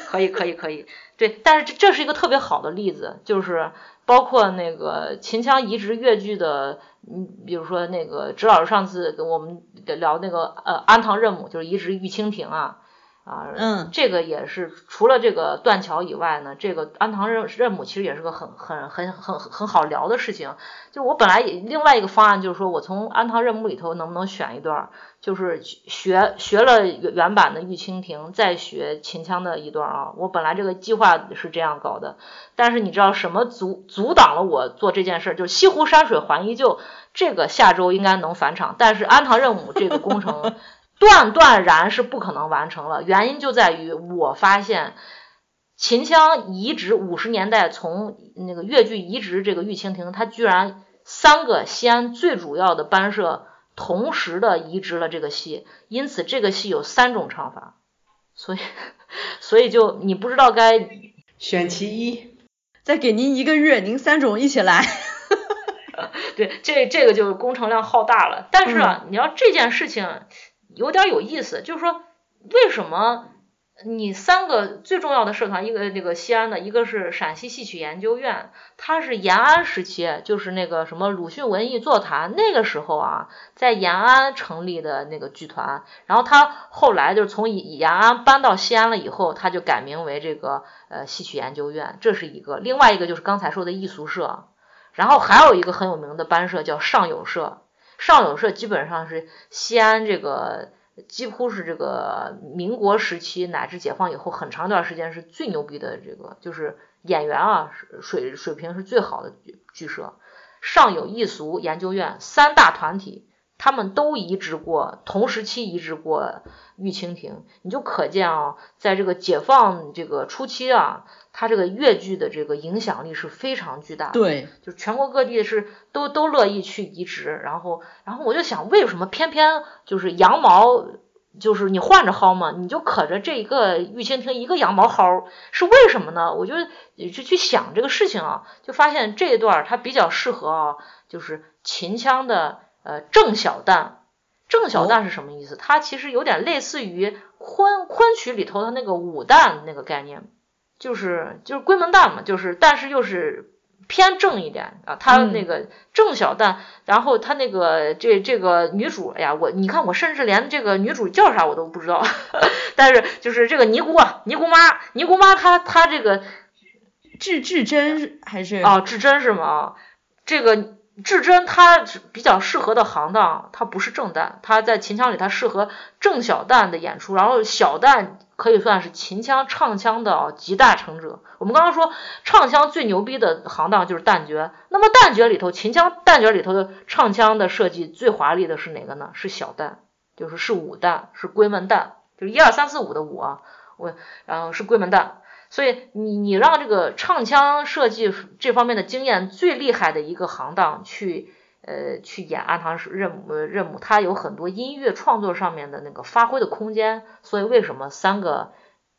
可以可以可以，对，但是这这是一个特别好的例子，就是包括那个秦腔移植越剧的，嗯，比如说那个指老师上次跟我们聊那个呃安堂任母，就是移植玉蜻蜓啊。啊，嗯，这个也是除了这个断桥以外呢，这个安堂任任母其实也是个很很很很很好聊的事情。就我本来也另外一个方案就是说我从安堂任母里头能不能选一段，就是学学了原原版的玉蜻蜓，再学秦腔的一段啊。我本来这个计划是这样搞的，但是你知道什么阻阻挡了我做这件事？就是西湖山水还依旧，这个下周应该能返场，但是安堂任母这个工程。断断然是不可能完成了，原因就在于我发现秦腔移植五十年代从那个越剧移植这个玉蜻蜓，它居然三个西安最主要的班社同时的移植了这个戏，因此这个戏有三种唱法，所以 所以就你不知道该选其一，再给您一个月，您三种一起来，对，这这个就是工程量浩大了，但是啊，你要这件事情。有点有意思，就是说，为什么你三个最重要的社团，一个这个西安的，一个是陕西戏曲研究院，它是延安时期，就是那个什么鲁迅文艺座谈那个时候啊，在延安成立的那个剧团，然后他后来就是从延安搬到西安了以后，他就改名为这个呃戏曲研究院，这是一个，另外一个就是刚才说的艺俗社，然后还有一个很有名的班社叫上有社。上有社基本上是西安这个几乎是这个民国时期乃至解放以后很长一段时间是最牛逼的这个就是演员啊水水平是最好的剧剧社，上有艺俗研究院三大团体，他们都移植过同时期移植过玉蜻蜓，你就可见啊，在这个解放这个初期啊。它这个越剧的这个影响力是非常巨大的，对，就全国各地是都都乐意去移植，然后然后我就想，为什么偏偏就是羊毛，就是你换着薅嘛，你就可着这一个玉蜻蜓一个羊毛薅，是为什么呢？我就就去想这个事情啊，就发现这一段它比较适合啊，就是秦腔的呃正小旦，正小旦是什么意思？它其实有点类似于昆昆曲里头的那个武旦那个概念。就是就是闺门旦嘛，就是但是又是偏正一点啊，他那个郑小旦，然后他那个这这个女主，哎呀，我你看我甚至连这个女主叫啥我都不知道，但是就是这个尼姑啊，尼姑妈，尼姑妈她她这个至至真还是啊至真是吗？这个至真他比较适合的行当，他不是正旦，他在秦腔里他适合郑小旦的演出，然后小旦。可以算是秦腔唱腔的集大成者。我们刚刚说唱腔最牛逼的行当就是旦角，那么旦角里头，秦腔旦角里头的唱腔的设计最华丽的是哪个呢？是小旦，就是是武旦，是闺门旦，就是一二三四五的五啊，我然后是闺门旦。所以你你让这个唱腔设计这方面的经验最厉害的一个行当去。呃，去演安堂任务任务，他有很多音乐创作上面的那个发挥的空间，所以为什么三个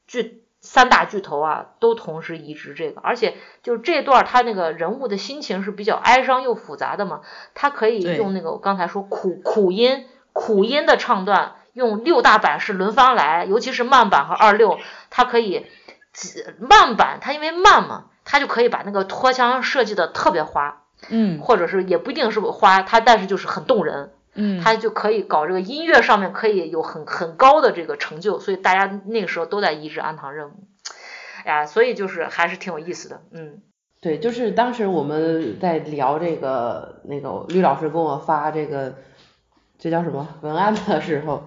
巨三大巨头啊都同时移植这个，而且就这段他那个人物的心情是比较哀伤又复杂的嘛，他可以用那个我刚才说苦苦音苦音的唱段，用六大版式轮番来，尤其是慢板和二六，它可以慢板，它因为慢嘛，它就可以把那个拖腔设计的特别花。嗯，或者是也不一定是花，它但是就是很动人，嗯，它就可以搞这个音乐上面可以有很很高的这个成就，所以大家那个时候都在移植安堂任务，呀，所以就是还是挺有意思的，嗯，对，就是当时我们在聊这个那个吕老师给我发这个这叫什么文案的时候，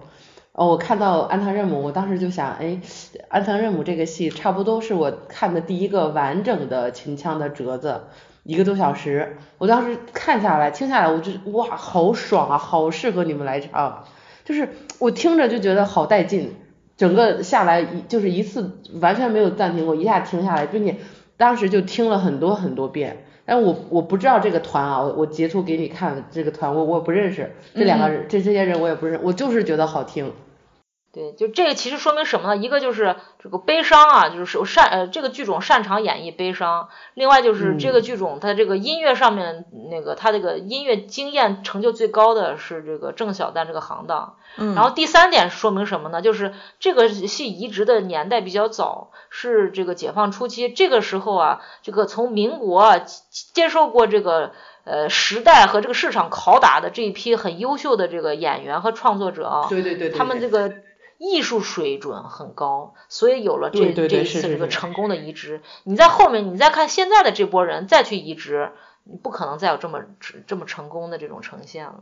哦，我看到安堂任务，我当时就想，哎，安堂任务这个戏差不多是我看的第一个完整的秦腔的折子。一个多小时，我当时看下来听下来，我就哇，好爽啊，好适合你们来唱，就是我听着就觉得好带劲，整个下来一就是一次完全没有暂停过，一下停下来，并且当时就听了很多很多遍，但我我不知道这个团啊，我我截图给你看这个团，我我不认识这两个人，这这些人我也不认，我就是觉得好听。对，就这个其实说明什么呢？一个就是这个悲伤啊，就是擅呃这个剧种擅长演绎悲伤。另外就是这个剧种它这个音乐上面那个它这个音乐经验成就最高的是这个郑小丹这个行当。嗯。然后第三点说明什么呢？就是这个戏移植的年代比较早，是这个解放初期。这个时候啊，这个从民国接受过这个呃时代和这个市场拷打的这一批很优秀的这个演员和创作者啊。对对对。他们这个。艺术水准很高，所以有了这这一次这个成功的移植。你在后面，你再看现在的这波人再去移植，你不可能再有这么这么成功的这种呈现了。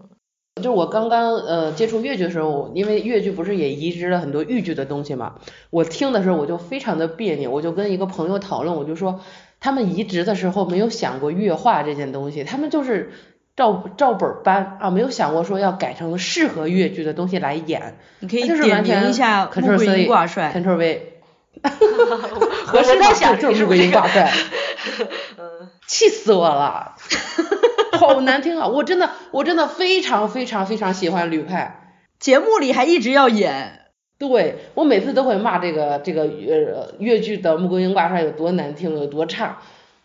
就是我刚刚呃接触越剧的时候，因为越剧不是也移植了很多豫剧的东西嘛，我听的时候我就非常的别扭，我就跟一个朋友讨论，我就说他们移植的时候没有想过越化这件东西，他们就是。照照本搬啊，没有想过说要改成适合越剧的东西来演。你可以点评一下穆桂英挂帅。Ctrl V。我是在想就是穆桂英挂帅。气死我了，好难听啊！我真的我真的非常非常非常喜欢吕派，节目里还一直要演。对我每次都会骂这个这个呃越剧的穆桂英挂帅有多难听有多差。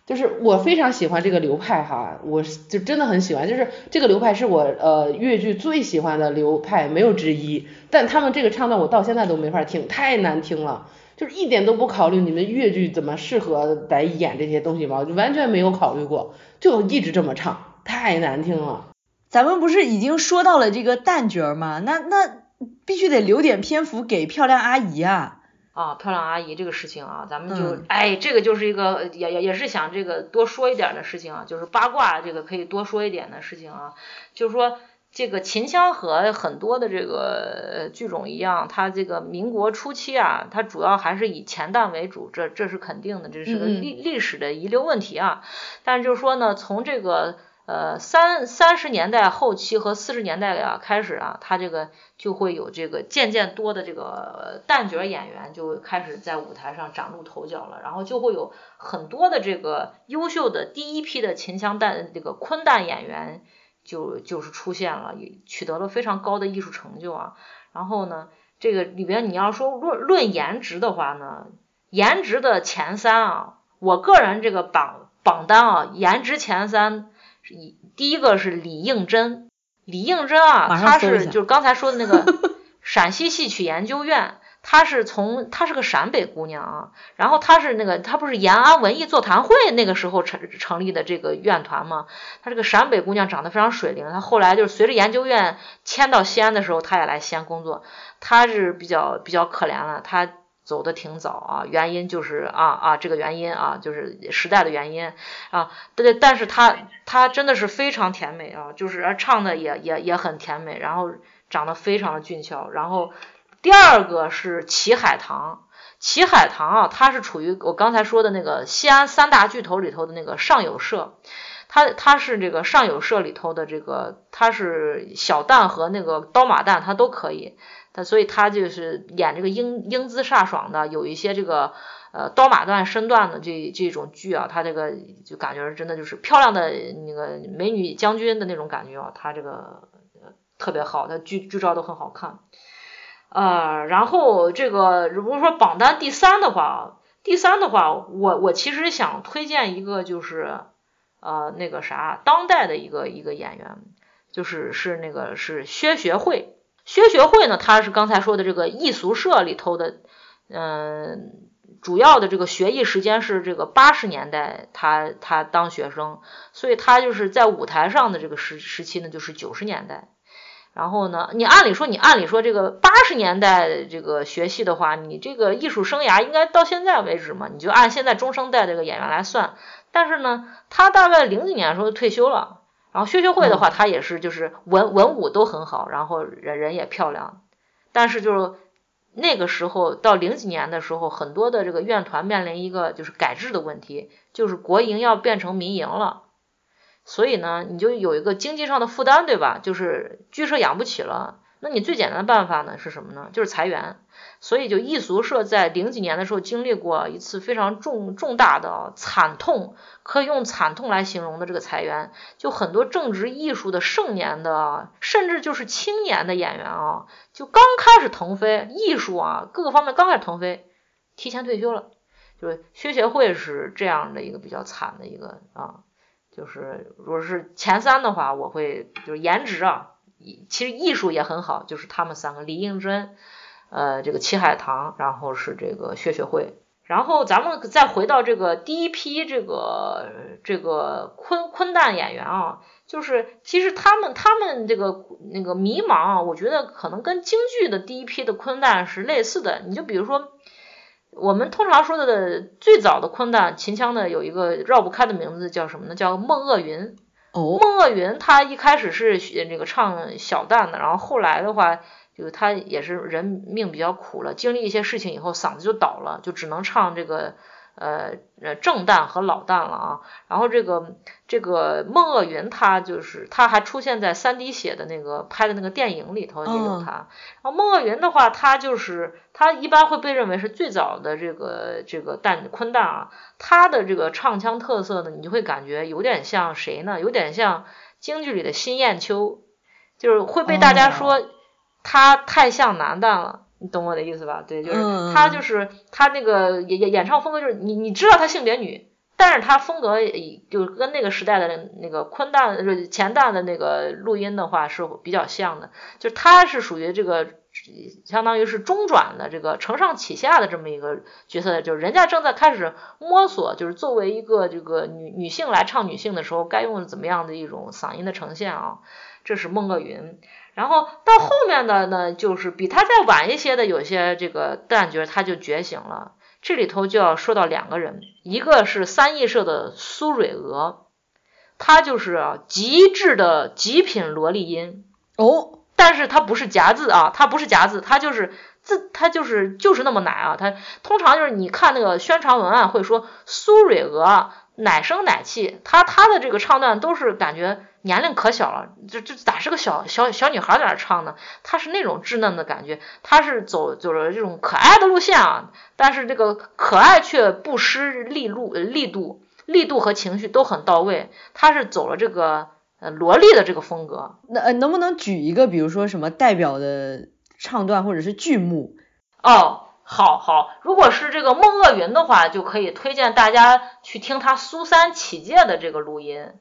就是我非常喜欢这个流派哈，我就真的很喜欢，就是这个流派是我呃越剧最喜欢的流派，没有之一。但他们这个唱段我到现在都没法听，太难听了，就是一点都不考虑你们越剧怎么适合来演这些东西嘛，就完全没有考虑过，就一直这么唱，太难听了。咱们不是已经说到了这个旦角吗？那那必须得留点篇幅给漂亮阿姨啊。啊，漂亮阿姨这个事情啊，咱们就哎，这个就是一个也也也是想这个多说一点的事情啊，就是八卦这个可以多说一点的事情啊，就是说这个秦腔和很多的这个剧种一样，它这个民国初期啊，它主要还是以前旦为主，这这是肯定的，这是个历历史的遗留问题啊。但是就是说呢，从这个。呃，三三十年代后期和四十年代啊开始啊，他这个就会有这个渐渐多的这个旦角演员就开始在舞台上崭露头角了，然后就会有很多的这个优秀的第一批的秦腔旦这个昆旦演员就就是出现了，也取得了非常高的艺术成就啊。然后呢，这个里边你要说论论颜值的话呢，颜值的前三啊，我个人这个榜榜单啊，颜值前三。一第一个是李应珍，李应珍啊，他是就是刚才说的那个 陕西戏曲研究院，她是从她是个陕北姑娘啊，然后她是那个她不是延安文艺座谈会那个时候成成立的这个院团吗？她这个陕北姑娘长得非常水灵，她后来就是随着研究院迁到西安的时候，她也来西安工作。她是比较比较可怜了，她走的挺早啊，原因就是啊啊这个原因啊，就是时代的原因啊，对，但是他他真的是非常甜美啊，就是唱的也也也很甜美，然后长得非常的俊俏，然后。第二个是齐海棠，齐海棠啊，它是处于我刚才说的那个西安三大巨头里头的那个上有社，它它是这个上有社里头的这个，它是小旦和那个刀马旦它都可以，所以他就是演这个英英姿飒爽的，有一些这个呃刀马旦身段的这这种剧啊，他这个就感觉真的就是漂亮的那个美女将军的那种感觉啊，他这个特别好，他剧剧照都很好看。呃，然后这个如果说榜单第三的话，第三的话，我我其实想推荐一个，就是呃那个啥，当代的一个一个演员，就是是那个是薛学会。薛学会呢，他是刚才说的这个艺俗社里头的，嗯，主要的这个学艺时间是这个八十年代，他他当学生，所以他就是在舞台上的这个时时期呢，就是九十年代。然后呢，你按理说，你按理说这个八十年代这个学戏的话，你这个艺术生涯应该到现在为止嘛，你就按现在中生代这个演员来算。但是呢，他大概零几年的时候退休了。然后薛学会的话，她也是就是文文武都很好，然后人人也漂亮。但是就是那个时候到零几年的时候，很多的这个院团面临一个就是改制的问题，就是国营要变成民营了。所以呢，你就有一个经济上的负担，对吧？就是剧社养不起了，那你最简单的办法呢是什么呢？就是裁员。所以就艺俗社在零几年的时候经历过一次非常重重大的惨痛，可以用惨痛来形容的这个裁员，就很多正值艺术的盛年的，甚至就是青年的演员啊，就刚开始腾飞，艺术啊各个方面刚开始腾飞，提前退休了。就是薛协会是这样的一个比较惨的一个啊。就是如果是前三的话，我会就是颜值啊，其实艺术也很好，就是他们三个李应真，呃，这个齐海棠，然后是这个薛学慧，然后咱们再回到这个第一批这个这个昆昆旦演员啊，就是其实他们他们这个那个迷茫啊，我觉得可能跟京剧的第一批的昆旦是类似的，你就比如说。我们通常说的最早的昆旦秦腔的有一个绕不开的名字叫什么呢？叫孟鄂云。哦。孟鹤云他一开始是那个唱小旦的，然后后来的话，就他也是人命比较苦了，经历一些事情以后嗓子就倒了，就只能唱这个。呃呃，正旦和老旦了啊，然后这个这个孟鄂云，他就是他还出现在三滴血的那个拍的那个电影里头也有他。然后孟鄂云的话，他就是他一般会被认为是最早的这个这个旦昆旦啊，他的这个唱腔特色呢，你就会感觉有点像谁呢？有点像京剧里的辛艳秋，就是会被大家说他太像男旦了。你懂我的意思吧？对，就是他，就是他那个演演演唱风格，就是你你知道他性别女，但是他风格就跟那个时代的那个昆旦是前旦的那个录音的话是比较像的，就是他是属于这个相当于是中转的这个承上启下的这么一个角色，就是人家正在开始摸索，就是作为一个这个女女性来唱女性的时候，该用怎么样的一种嗓音的呈现啊？这是孟鄂云。然后到后面的呢，就是比他再晚一些的，有些这个旦角他就觉醒了。这里头就要说到两个人，一个是三义社的苏蕊娥，她就是极致的极品萝莉音哦，但是她不是夹字啊，她不是夹字，她就是字，她就是就是那么奶啊。她通常就是你看那个宣传文案会说苏蕊娥奶声奶气，她她的这个唱段都是感觉。年龄可小了，这这咋是个小小小女孩在那唱呢？她是那种稚嫩的感觉，她是走走了这种可爱的路线啊，但是这个可爱却不失力路，力度力度和情绪都很到位。她是走了这个呃萝莉的这个风格。那呃能不能举一个，比如说什么代表的唱段或者是剧目？哦，好好，如果是这个孟鄂云的话，就可以推荐大家去听他苏三起解的这个录音。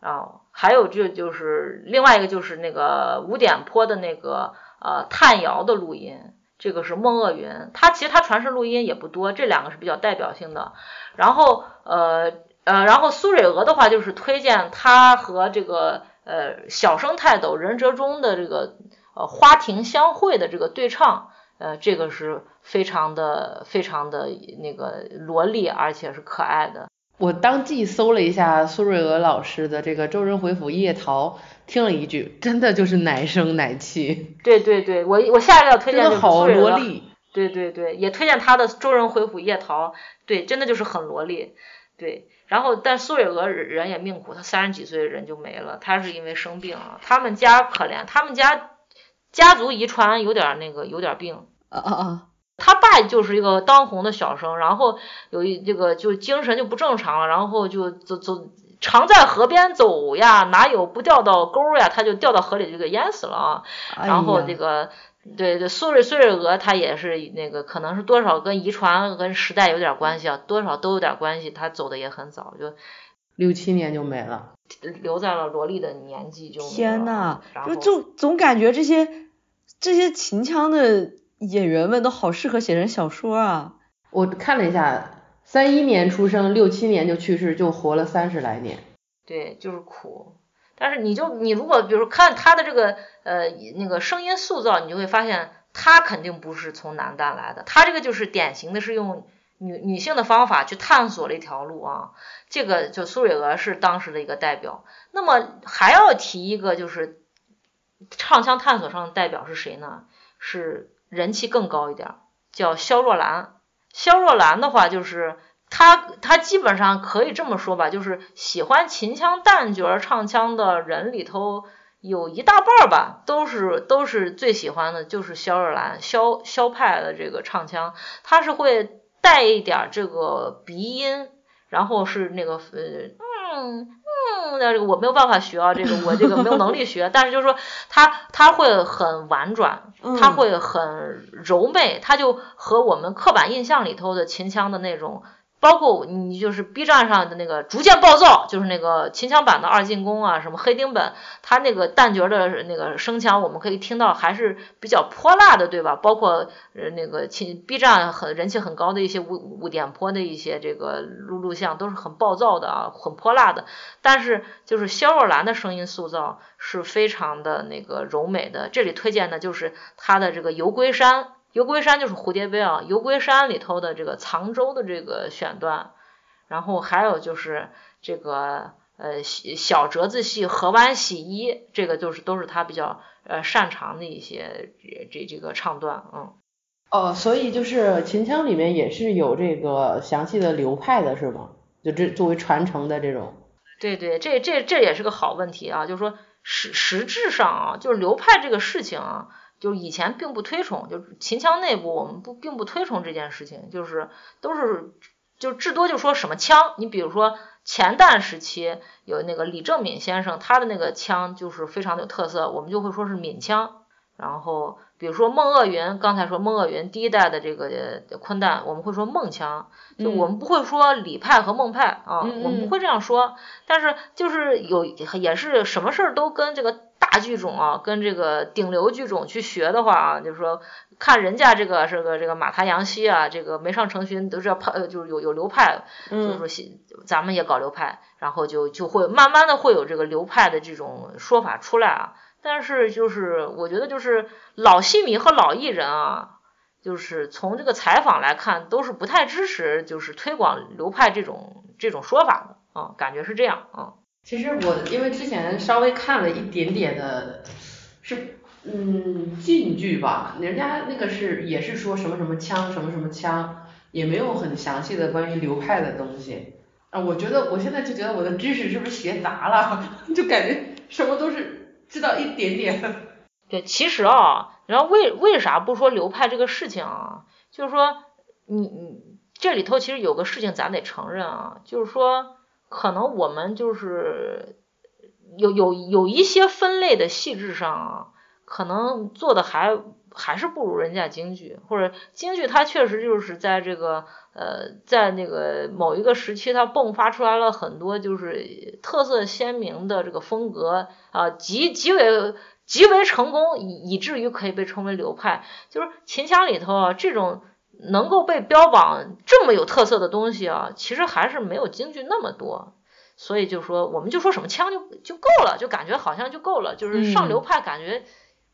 啊，还有就就是另外一个就是那个五点坡的那个呃探窑的录音，这个是孟鄂云，他其实他传世录音也不多，这两个是比较代表性的。然后呃呃，然后苏蕊娥的话就是推荐他和这个呃小生泰斗任哲中的这个呃花亭相会的这个对唱，呃这个是非常的非常的那个萝莉，而且是可爱的。我当即搜了一下苏芮娥老师的这个《周人回府夜逃》，听了一句，真的就是奶声奶气。对对对，我我下一个要推荐就是好萝莉。对对对，也推荐他的《周人回府夜逃》，对，真的就是很萝莉。对，然后但苏芮娥人也命苦，她三十几岁的人就没了，她是因为生病了。他们家可怜，他们家家族遗传有点那个有点病。啊啊啊！他爸就是一个当红的小生，然后有一这个就精神就不正常了，然后就走走常在河边走呀，哪有不掉到沟呀？他就掉到河里就给淹死了啊。然后这个对对苏瑞苏瑞娥她也是那个可能是多少跟遗传跟时代有点关系啊，多少都有点关系。她走的也很早，就六七年就没了，留在了萝莉的年纪就天呐，就就总感觉这些这些秦腔的。演员们都好适合写成小说啊！我看了一下，三一年出生，六七年就去世，就活了三十来年。对，就是苦。但是你就你如果比如看他的这个呃那个声音塑造，你就会发现他肯定不是从南旦来的，他这个就是典型的是用女女性的方法去探索了一条路啊。这个就苏蕊娥是当时的一个代表。那么还要提一个就是唱腔探索上的代表是谁呢？是。人气更高一点，叫肖若兰。肖若兰的话，就是她，她基本上可以这么说吧，就是喜欢秦腔旦角唱腔的人里头，有一大半吧，都是都是最喜欢的，就是肖若兰，肖肖派的这个唱腔，她是会带一点这个鼻音，然后是那个呃嗯。嗯，这个我没有办法学啊，这个我这个没有能力学，但是就是说，他他会很婉转，他会很柔媚，他就和我们刻板印象里头的秦腔的那种。包括你就是 B 站上的那个逐渐暴躁，就是那个秦腔版的二进宫啊，什么黑丁本，他那个旦角的那个声腔，我们可以听到还是比较泼辣的，对吧？包括呃那个秦 B 站很人气很高的一些五五点坡的一些这个录录像，都是很暴躁的啊，很泼辣的。但是就是肖若兰的声音塑造是非常的那个柔美的。这里推荐的就是她的这个游归山。游龟山就是蝴蝶杯啊，游龟山里头的这个藏州的这个选段，然后还有就是这个呃小折子戏河湾洗衣，这个就是都是他比较呃擅长的一些这这个唱段，嗯。哦，所以就是秦腔里面也是有这个详细的流派的是吗？就这作为传承的这种。对对，这这这也是个好问题啊，就是说实实质上啊，就是流派这个事情啊。就以前并不推崇，就秦腔内部我们不并不推崇这件事情，就是都是就至多就说什么腔，你比如说前代时期有那个李正敏先生，他的那个腔就是非常的有特色，我们就会说是闽腔。然后比如说孟鄂云，刚才说孟鄂云第一代的这个昆旦，我们会说孟腔，就我们不会说李派和孟派啊，我们不会这样说。但是就是有也是什么事儿都跟这个。大剧种啊，跟这个顶流剧种去学的话啊，就是说看人家这个这个这个马台杨希啊，这个梅上成群都是要派，就是有有流派，就是说咱们也搞流派，然后就就会慢慢的会有这个流派的这种说法出来啊。但是就是我觉得就是老戏迷和老艺人啊，就是从这个采访来看，都是不太支持就是推广流派这种这种说法的啊，感觉是这样啊。其实我因为之前稍微看了一点点的，是嗯晋剧吧，人家那个是也是说什么什么腔什么什么腔，也没有很详细的关于流派的东西啊。我觉得我现在就觉得我的知识是不是学杂了，就感觉什么都是知道一点点。对，其实啊，然后为为啥不说流派这个事情啊？就是说你你这里头其实有个事情咱得承认啊，就是说。可能我们就是有有有一些分类的细致上啊，可能做的还还是不如人家京剧，或者京剧它确实就是在这个呃在那个某一个时期，它迸发出来了很多就是特色鲜明的这个风格啊，极极为极为成功，以以至于可以被称为流派。就是秦腔里头啊，这种能够被标榜这么有特色的东西啊，其实还是没有京剧那么多。所以就说，我们就说什么腔就就够了，就感觉好像就够了，就是上流派感觉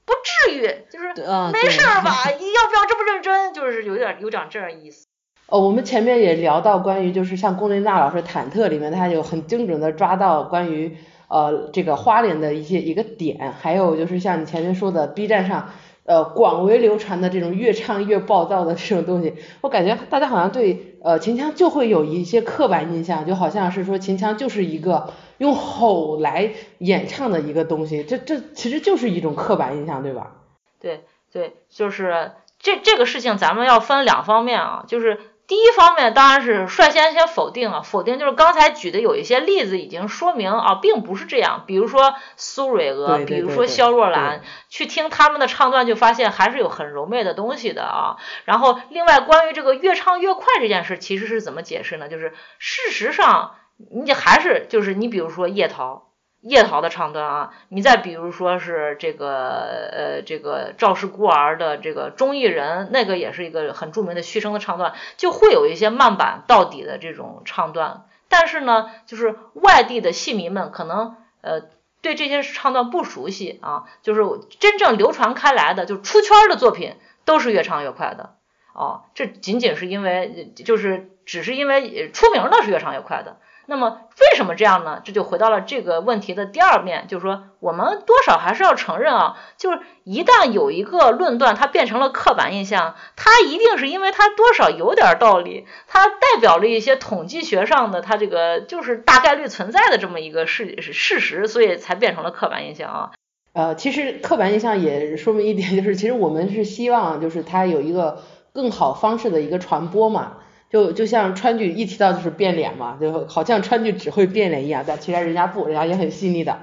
不至于，就是没事吧？要不要这么认真？就是有点有点这样意思。哦，我们前面也聊到关于就是像龚琳娜老师《忐忑》里面，他有很精准的抓到关于。呃，这个花脸的一些一个点，还有就是像你前面说的 B 站上，呃，广为流传的这种越唱越暴躁的这种东西，我感觉大家好像对呃秦腔就会有一些刻板印象，就好像是说秦腔就是一个用吼来演唱的一个东西，这这其实就是一种刻板印象，对吧？对对，就是这这个事情咱们要分两方面啊，就是。第一方面当然是率先先否定啊，否定就是刚才举的有一些例子已经说明啊，并不是这样。比如说苏蕊娥，比如说肖若兰，去听他们的唱段就发现还是有很柔媚的东西的啊。然后另外关于这个越唱越快这件事，其实是怎么解释呢？就是事实上你还是就是你比如说叶桃。叶桃的唱段啊，你再比如说是这个呃这个赵氏孤儿的这个忠义人，那个也是一个很著名的虚声的唱段，就会有一些慢板到底的这种唱段。但是呢，就是外地的戏迷们可能呃对这些唱段不熟悉啊，就是真正流传开来的就出圈的作品都是越唱越快的哦，这仅仅是因为就是只是因为出名的是越唱越快的。那么为什么这样呢？这就回到了这个问题的第二面，就是说我们多少还是要承认啊，就是一旦有一个论断它变成了刻板印象，它一定是因为它多少有点道理，它代表了一些统计学上的它这个就是大概率存在的这么一个事事实，所以才变成了刻板印象啊。呃，其实刻板印象也说明一点，就是其实我们是希望就是它有一个更好方式的一个传播嘛。就就像川剧一提到就是变脸嘛，就好像川剧只会变脸一样，但其实人家不，人家也很细腻的。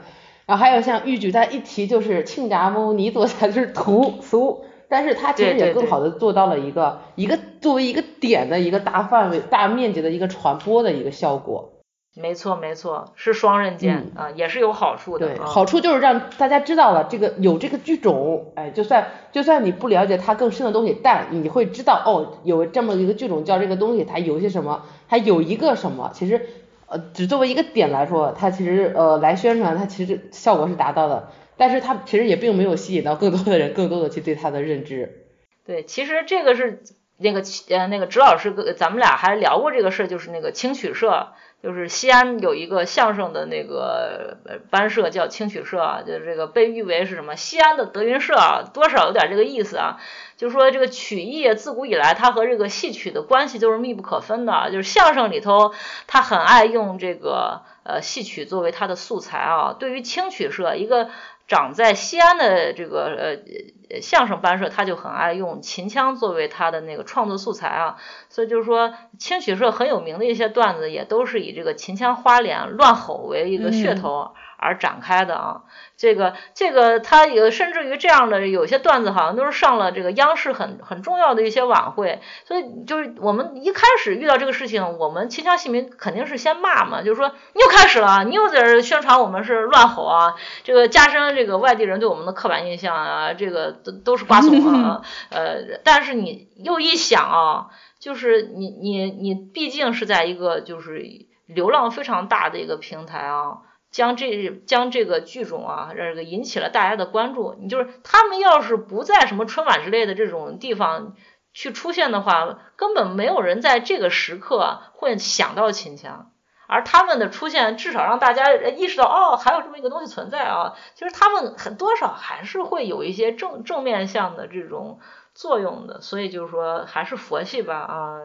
然后还有像豫剧，它一提就是亲家母，你坐下就是土俗，但是它其实也更好的做到了一个一个作为一个点的一个大范围、大面积的一个传播的一个效果。没错没错，是双刃剑啊，也是有好处的。对，好处就是让大家知道了这个有这个剧种，哎，就算就算你不了解它更深的东西，但你会知道哦，有这么一个剧种叫这个东西，它有些什么，它有一个什么，其实呃，只作为一个点来说，它其实呃来宣传，它其实效果是达到的，但是它其实也并没有吸引到更多的人，更多的去对它的认知。对，其实这个是那个呃那个直老师跟，咱们俩还聊过这个事儿，就是那个青曲社。就是西安有一个相声的那个班社叫青曲社啊，就是这个被誉为是什么西安的德云社啊，多少有点这个意思啊。就是说这个曲艺自古以来它和这个戏曲的关系都是密不可分的，就是相声里头他很爱用这个呃戏曲作为他的素材啊。对于青曲社一个。长在西安的这个呃相声班社，他就很爱用秦腔作为他的那个创作素材啊，所以就是说清曲社很有名的一些段子，也都是以这个秦腔花脸乱吼为一个噱头。而展开的啊，这个这个他有甚至于这样的有些段子好像都是上了这个央视很很重要的一些晚会，所以就是我们一开始遇到这个事情，我们秦腔戏民肯定是先骂嘛，就是说你又开始了，你又在这宣传我们是乱吼啊，这个加深这个外地人对我们的刻板印象啊，这个都都是瓜怂啊，呃，但是你又一想啊，就是你你你毕竟是在一个就是流量非常大的一个平台啊。将这将这个剧种啊，这个引起了大家的关注。你就是他们要是不在什么春晚之类的这种地方去出现的话，根本没有人在这个时刻会想到秦腔。而他们的出现，至少让大家意识到，哦，还有这么一个东西存在啊。其实他们很多少还是会有一些正正面向的这种作用的。所以就是说，还是佛系吧啊。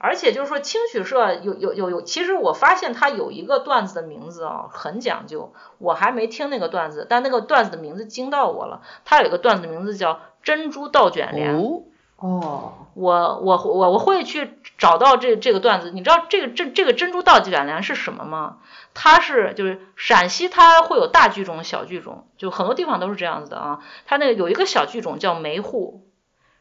而且就是说，清曲社有有有有，其实我发现它有一个段子的名字啊，很讲究。我还没听那个段子，但那个段子的名字惊到我了。它有一个段子的名字叫《珍珠倒卷帘》。哦，我我我我会去找到这这个段子。你知道这个这这个珍珠倒卷帘是什么吗？它是就是陕西，它会有大剧种、小剧种，就很多地方都是这样子的啊。它那个有一个小剧种叫梅户，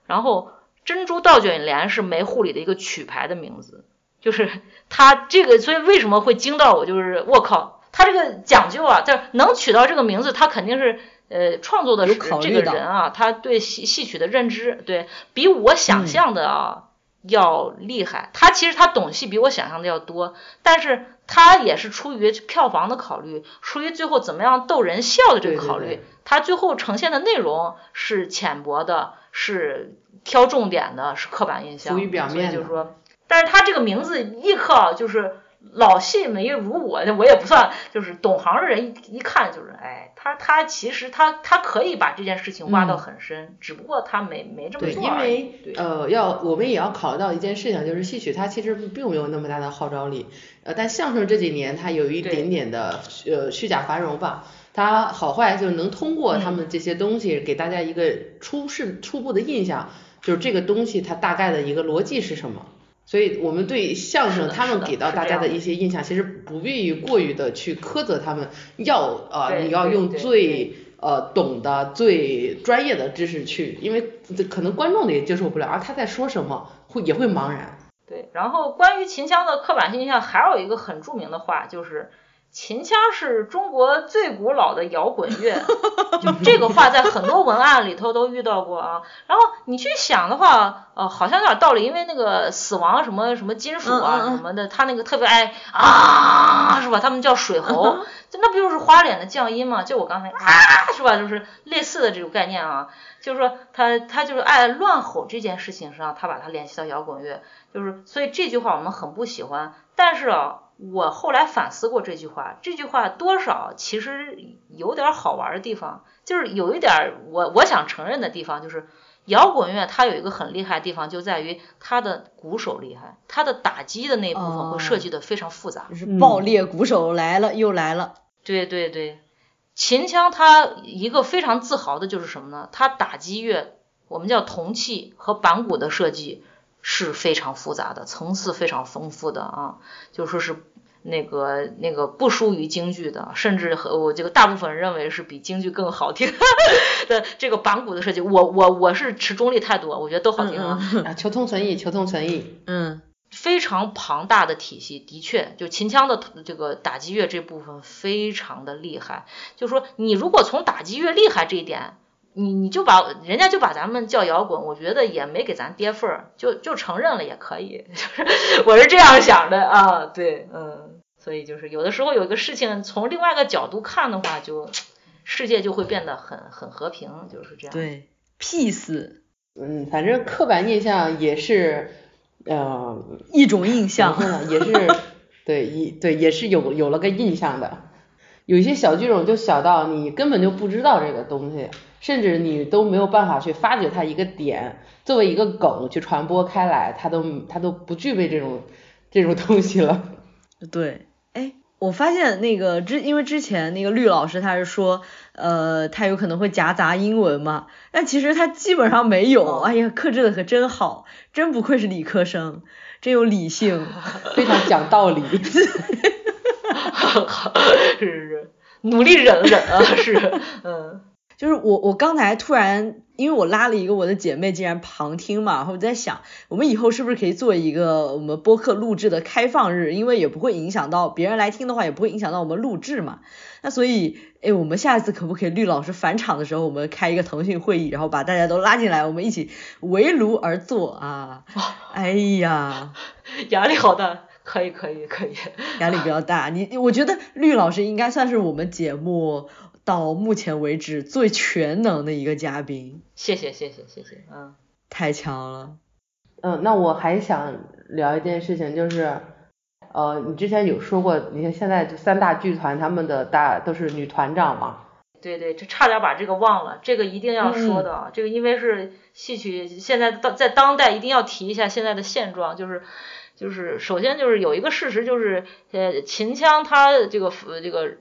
然后。珍珠倒卷帘是梅户里的一个曲牌的名字，就是他这个，所以为什么会惊到我？就是我靠，他这个讲究啊，就是能取到这个名字，他肯定是呃创作的这个人啊，他对戏戏曲的认知，对比我想象的啊要厉害。他其实他懂戏比我想象的要多，但是他也是出于票房的考虑，出于最后怎么样逗人笑的这个考虑，他最后呈现的内容是浅薄的，是挑重点的，是刻板印象，浮于表面。就是说，但是他这个名字一刻就是。老戏没如我，我也不算，就是懂行的人一一看就是，哎，他他其实他他可以把这件事情挖到很深，只不过他没没这么做对，因为呃，要我们也要考虑到一件事情，就是戏曲它其实并没有那么大的号召力，呃，但相声这几年它有一点点的呃虚假繁荣吧，它好坏就是能通过他们这些东西给大家一个初是初步的印象，就是这个东西它大概的一个逻辑是什么。所以我们对相声他们给到大家的一些印象，其实不必于过于的去苛责他们，要呃你要用最呃懂的最专业的知识去，因为可能观众也接受不了，而他在说什么会也会茫然。对，然后关于秦腔的刻板印象，还有一个很著名的话就是。秦腔是中国最古老的摇滚乐，就这个话在很多文案里头都遇到过啊。然后你去想的话，呃，好像有点道理，因为那个死亡什么什么金属啊什么的，他那个特别爱啊，是吧？他们叫水喉，那不就是花脸的降音嘛？就我刚才啊，是吧？就是类似的这种概念啊。就是说他他就是爱乱吼这件事情上，他把它联系到摇滚乐，就是所以这句话我们很不喜欢。但是啊。我后来反思过这句话，这句话多少其实有点好玩的地方，就是有一点我我想承认的地方，就是摇滚乐它有一个很厉害的地方，就在于它的鼓手厉害，它的打击的那部分会设计的非常复杂，就是爆裂鼓手来了又来了。对对对，秦腔它一个非常自豪的就是什么呢？它打击乐，我们叫铜器和板鼓的设计。是非常复杂的，层次非常丰富的啊，就说是那个那个不输于京剧的，甚至和我这个大部分人认为是比京剧更好听的这个板鼓的设计，我我我是持中立态度，我觉得都好听啊。求同存异，求同存异。嗯，非常庞大的体系，的确，就秦腔的这个打击乐这部分非常的厉害。就说你如果从打击乐厉害这一点。你你就把人家就把咱们叫摇滚，我觉得也没给咱跌份儿，就就承认了也可以，就是我是这样想的啊，对，嗯，所以就是有的时候有一个事情从另外一个角度看的话，就世界就会变得很很和平，就是这样。对，peace，嗯，反正刻板印象也是，呃，一种印象，也是，对，一对也是有有了个印象的，有一些小剧种就小到你根本就不知道这个东西。甚至你都没有办法去发掘它一个点，作为一个梗去传播开来，它都它都不具备这种这种东西了。对，哎，我发现那个之因为之前那个绿老师他是说，呃，他有可能会夹杂英文嘛，但其实他基本上没有。哎呀，克制的可真好，真不愧是理科生，真有理性，非常讲道理。是是是，努力忍忍啊，是，嗯。就是我，我刚才突然，因为我拉了一个我的姐妹竟然旁听嘛，然后我在想，我们以后是不是可以做一个我们播客录制的开放日，因为也不会影响到别人来听的话，也不会影响到我们录制嘛。那所以，哎，我们下一次可不可以绿老师返场的时候，我们开一个腾讯会议，然后把大家都拉进来，我们一起围炉而坐啊？哎呀，压力好大，可以可以可以，压力比较大。你我觉得绿老师应该算是我们节目。到目前为止最全能的一个嘉宾，谢谢谢谢谢谢，嗯，太强了，嗯，那我还想聊一件事情，就是，呃，你之前有说过，你看现在这三大剧团他们的大都是女团长嘛？对对，这差点把这个忘了，这个一定要说的，这个因为是戏曲现在当在当代一定要提一下现在的现状，就是就是首先就是有一个事实就是呃秦腔它这个这个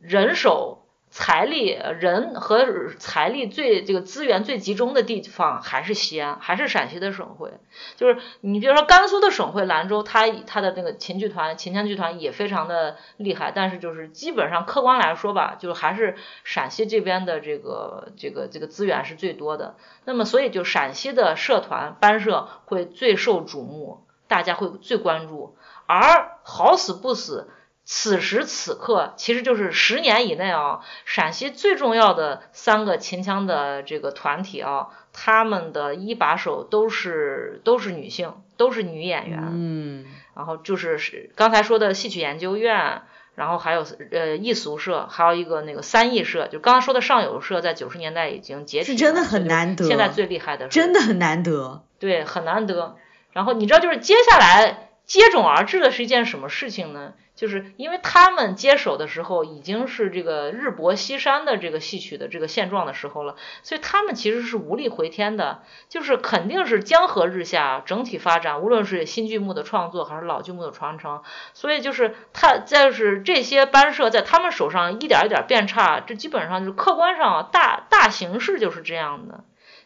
人手。财力、人和财力最这个资源最集中的地方还是西安，还是陕西的省会。就是你比如说甘肃的省会兰州，它它的那个秦剧团、秦腔剧团也非常的厉害，但是就是基本上客观来说吧，就是还是陕西这边的这个这个这个资源是最多的。那么所以就陕西的社团班社会最受瞩目，大家会最关注。而好死不死。此时此刻，其实就是十年以内啊，陕西最重要的三个秦腔的这个团体啊，他们的一把手都是都是女性，都是女演员。嗯。然后就是是刚才说的戏曲研究院，然后还有呃艺俗社，还有一个那个三艺社，就刚才说的上有社，在九十年代已经解体了。是真的很难得。现在最厉害的。真的很难得。对，很难得。然后你知道，就是接下来接踵而至的是一件什么事情呢？就是因为他们接手的时候已经是这个日薄西山的这个戏曲的这个现状的时候了，所以他们其实是无力回天的，就是肯定是江河日下，整体发展，无论是新剧目的创作还是老剧目的传承，所以就是他在是这些班社在他们手上一点一点变差，这基本上就是客观上大大形势就是这样的。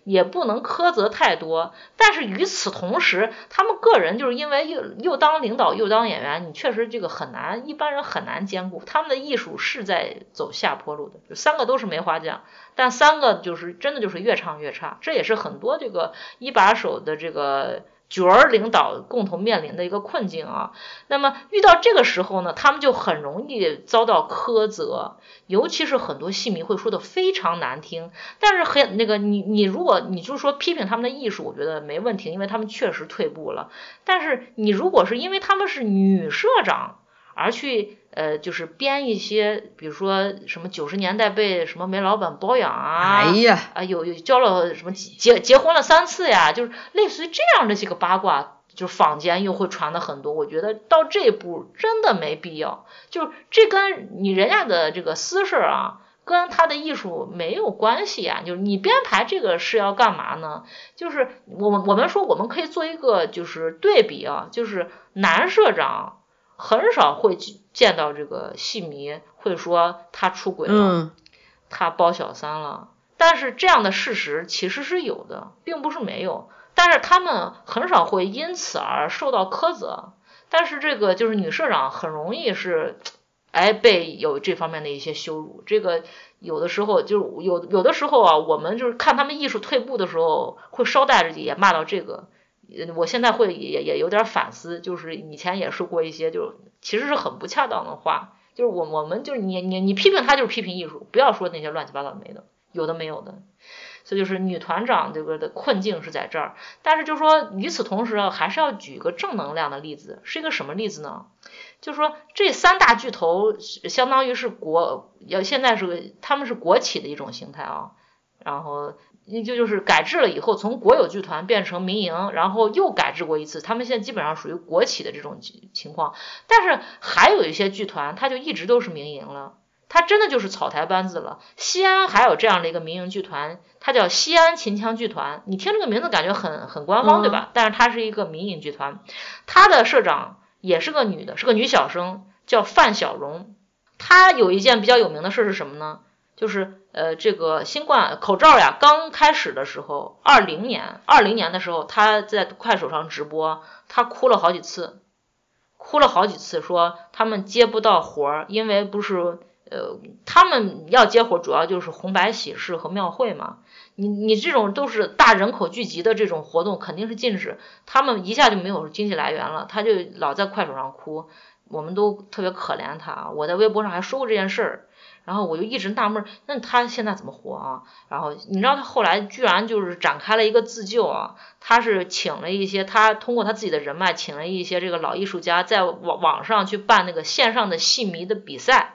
也不能苛责太多，但是与此同时，他们个人就是因为又又当领导又当演员，你确实这个很难，一般人很难兼顾。他们的艺术是在走下坡路的，就三个都是梅花奖，但三个就是真的就是越唱越差，这也是很多这个一把手的这个。角儿领导共同面临的一个困境啊，那么遇到这个时候呢，他们就很容易遭到苛责，尤其是很多戏迷会说的非常难听。但是很那个你你如果你就是说批评他们的艺术，我觉得没问题，因为他们确实退步了。但是你如果是因为他们是女社长而去。呃，就是编一些，比如说什么九十年代被什么煤老板包养啊，哎呀，啊有有交了什么结结婚了三次呀，就是类似于这样的这个八卦，就是坊间又会传的很多。我觉得到这一步真的没必要，就是这跟你人家的这个私事啊，跟他的艺术没有关系呀。就是你编排这个是要干嘛呢？就是我们我们说我们可以做一个就是对比啊，就是男社长。很少会见到这个戏迷会说他出轨了，他包小三了。但是这样的事实其实是有的，并不是没有。但是他们很少会因此而受到苛责。但是这个就是女社长很容易是，哎，被有这方面的一些羞辱。这个有的时候就有有的时候啊，我们就是看他们艺术退步的时候，会捎带着也骂到这个。我现在会也也有点反思，就是以前也说过一些，就其实是很不恰当的话，就是我我们就是你你你批评他就是批评艺术，不要说那些乱七八糟没的，有的没有的，所以就是女团长这个的困境是在这儿，但是就说与此同时啊还是要举一个正能量的例子，是一个什么例子呢？就说这三大巨头相当于是国要现在是个他们是国企的一种形态啊，然后。你就就是改制了以后，从国有剧团变成民营，然后又改制过一次，他们现在基本上属于国企的这种情况。但是还有一些剧团，它就一直都是民营了，它真的就是草台班子了。西安还有这样的一个民营剧团，它叫西安秦腔剧团。你听这个名字感觉很很官方，对吧？但是它是一个民营剧团，它的社长也是个女的，是个女小生，叫范小荣。她有一件比较有名的事是什么呢？就是呃，这个新冠口罩呀，刚开始的时候，二零年，二零年的时候，他在快手上直播，他哭了好几次，哭了好几次，说他们接不到活儿，因为不是呃，他们要接活儿，主要就是红白喜事和庙会嘛，你你这种都是大人口聚集的这种活动，肯定是禁止，他们一下就没有经济来源了，他就老在快手上哭，我们都特别可怜他，我在微博上还说过这件事儿。然后我就一直纳闷，那他现在怎么活啊？然后你知道他后来居然就是展开了一个自救啊，他是请了一些，他通过他自己的人脉，请了一些这个老艺术家，在网网上去办那个线上的戏迷的比赛。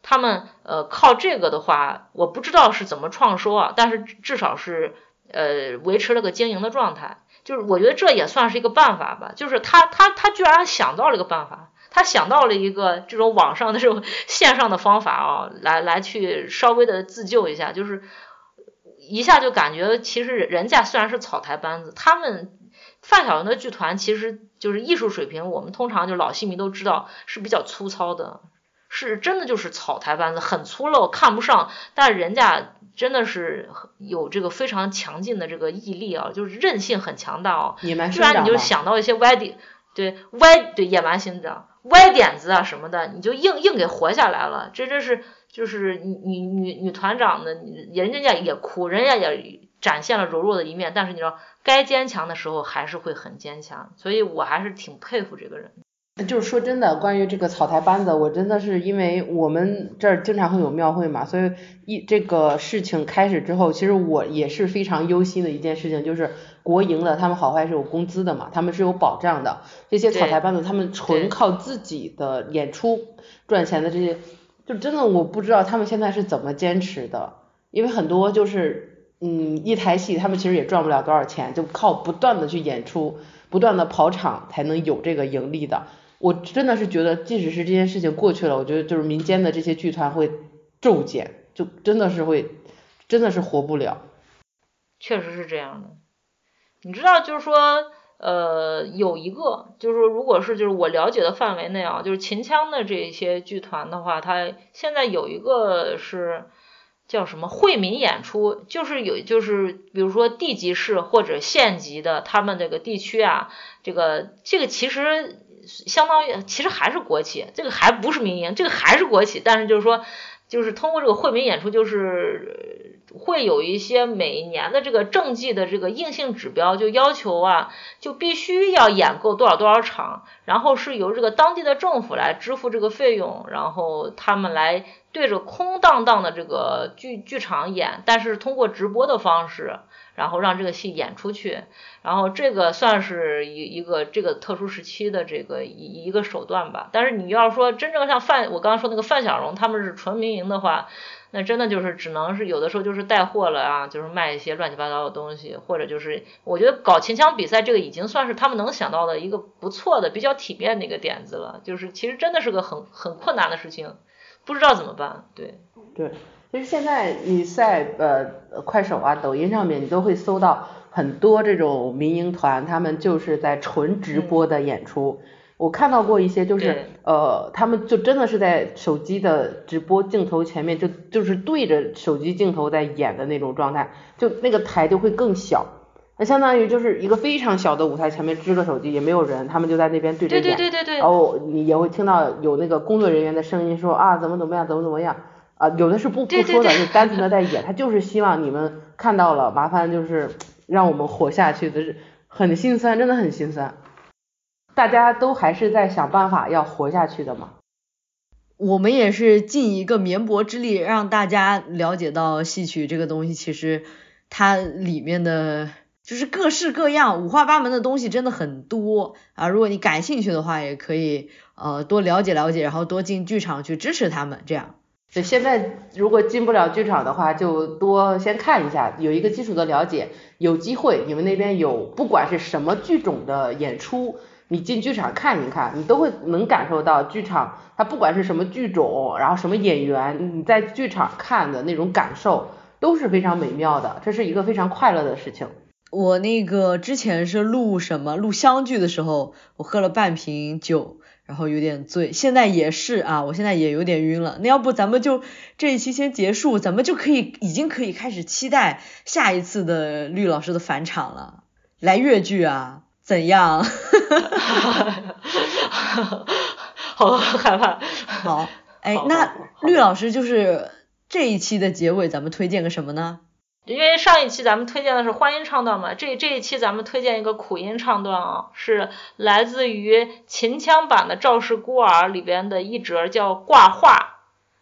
他们呃靠这个的话，我不知道是怎么创收啊，但是至少是呃维持了个经营的状态。就是我觉得这也算是一个办法吧，就是他他他居然想到了一个办法。他想到了一个这种网上的这种线上的方法啊，来来去稍微的自救一下，就是一下就感觉其实人家虽然是草台班子，他们范晓萱的剧团其实就是艺术水平，我们通常就老戏迷都知道是比较粗糙的，是真的就是草台班子，很粗陋，看不上。但是人家真的是有这个非常强劲的这个毅力啊，就是韧性很强大哦。居然你就想到一些歪的，对歪对野蛮生长。歪点子啊什么的，你就硬硬给活下来了。这这是就是女女女女团长的，人家也哭，人家也展现了柔弱的一面。但是你知道，该坚强的时候还是会很坚强。所以我还是挺佩服这个人。就是说真的，关于这个草台班子，我真的是因为我们这儿经常会有庙会嘛，所以一这个事情开始之后，其实我也是非常忧心的一件事情，就是国营的他们好坏是有工资的嘛，他们是有保障的。这些草台班子，他们纯靠自己的演出赚钱的这些，就真的我不知道他们现在是怎么坚持的，因为很多就是嗯一台戏他们其实也赚不了多少钱，就靠不断的去演出，不断的跑场才能有这个盈利的。我真的是觉得，即使是这件事情过去了，我觉得就是民间的这些剧团会骤减，就真的是会，真的是活不了。确实是这样的。你知道，就是说，呃，有一个，就是说，如果是就是我了解的范围内啊，就是秦腔的这些剧团的话，它现在有一个是叫什么惠民演出，就是有就是比如说地级市或者县级的，他们这个地区啊，这个这个其实。相当于其实还是国企，这个还不是民营，这个还是国企。但是就是说，就是通过这个惠民演出，就是会有一些每年的这个政绩的这个硬性指标，就要求啊，就必须要演够多少多少场，然后是由这个当地的政府来支付这个费用，然后他们来对着空荡荡的这个剧剧场演，但是通过直播的方式。然后让这个戏演出去，然后这个算是一一个这个特殊时期的这个一一个手段吧。但是你要说真正像范我刚刚说那个范小荣他们是纯民营的话，那真的就是只能是有的时候就是带货了啊，就是卖一些乱七八糟的东西，或者就是我觉得搞秦腔比赛这个已经算是他们能想到的一个不错的、比较体面的一个点子了。就是其实真的是个很很困难的事情，不知道怎么办。对对。其实现在你在呃快手啊、抖音上面，你都会搜到很多这种民营团，他们就是在纯直播的演出。我看到过一些，就是呃，他们就真的是在手机的直播镜头前面，就就是对着手机镜头在演的那种状态，就那个台就会更小，那相当于就是一个非常小的舞台前面支个手机，也没有人，他们就在那边对着演。对对对对对。然后你也会听到有那个工作人员的声音说啊，怎么怎么样，怎么怎么样。啊，有的是不不说的，就单纯的在演，他就是希望你们看到了，麻烦就是让我们活下去的，是很心酸，真的很心酸。大家都还是在想办法要活下去的嘛。我们也是尽一个绵薄之力，让大家了解到戏曲这个东西，其实它里面的就是各式各样、五花八门的东西真的很多啊。如果你感兴趣的话，也可以呃多了解了解，然后多进剧场去支持他们，这样。对，现在如果进不了剧场的话，就多先看一下，有一个基础的了解。有机会你们那边有不管是什么剧种的演出，你进剧场看一看，你都会能感受到剧场它不管是什么剧种，然后什么演员，你在剧场看的那种感受都是非常美妙的，这是一个非常快乐的事情。我那个之前是录什么录湘剧的时候，我喝了半瓶酒。然后有点醉，现在也是啊，我现在也有点晕了。那要不咱们就这一期先结束，咱们就可以已经可以开始期待下一次的绿老师的返场了。来越剧啊，怎样？好害怕。好，哎，那绿老师就是这一期的结尾，咱们推荐个什么呢？因为上一期咱们推荐的是欢音唱段嘛，这这一期咱们推荐一个苦音唱段啊，是来自于秦腔版的《赵氏孤儿》里边的一折叫挂画，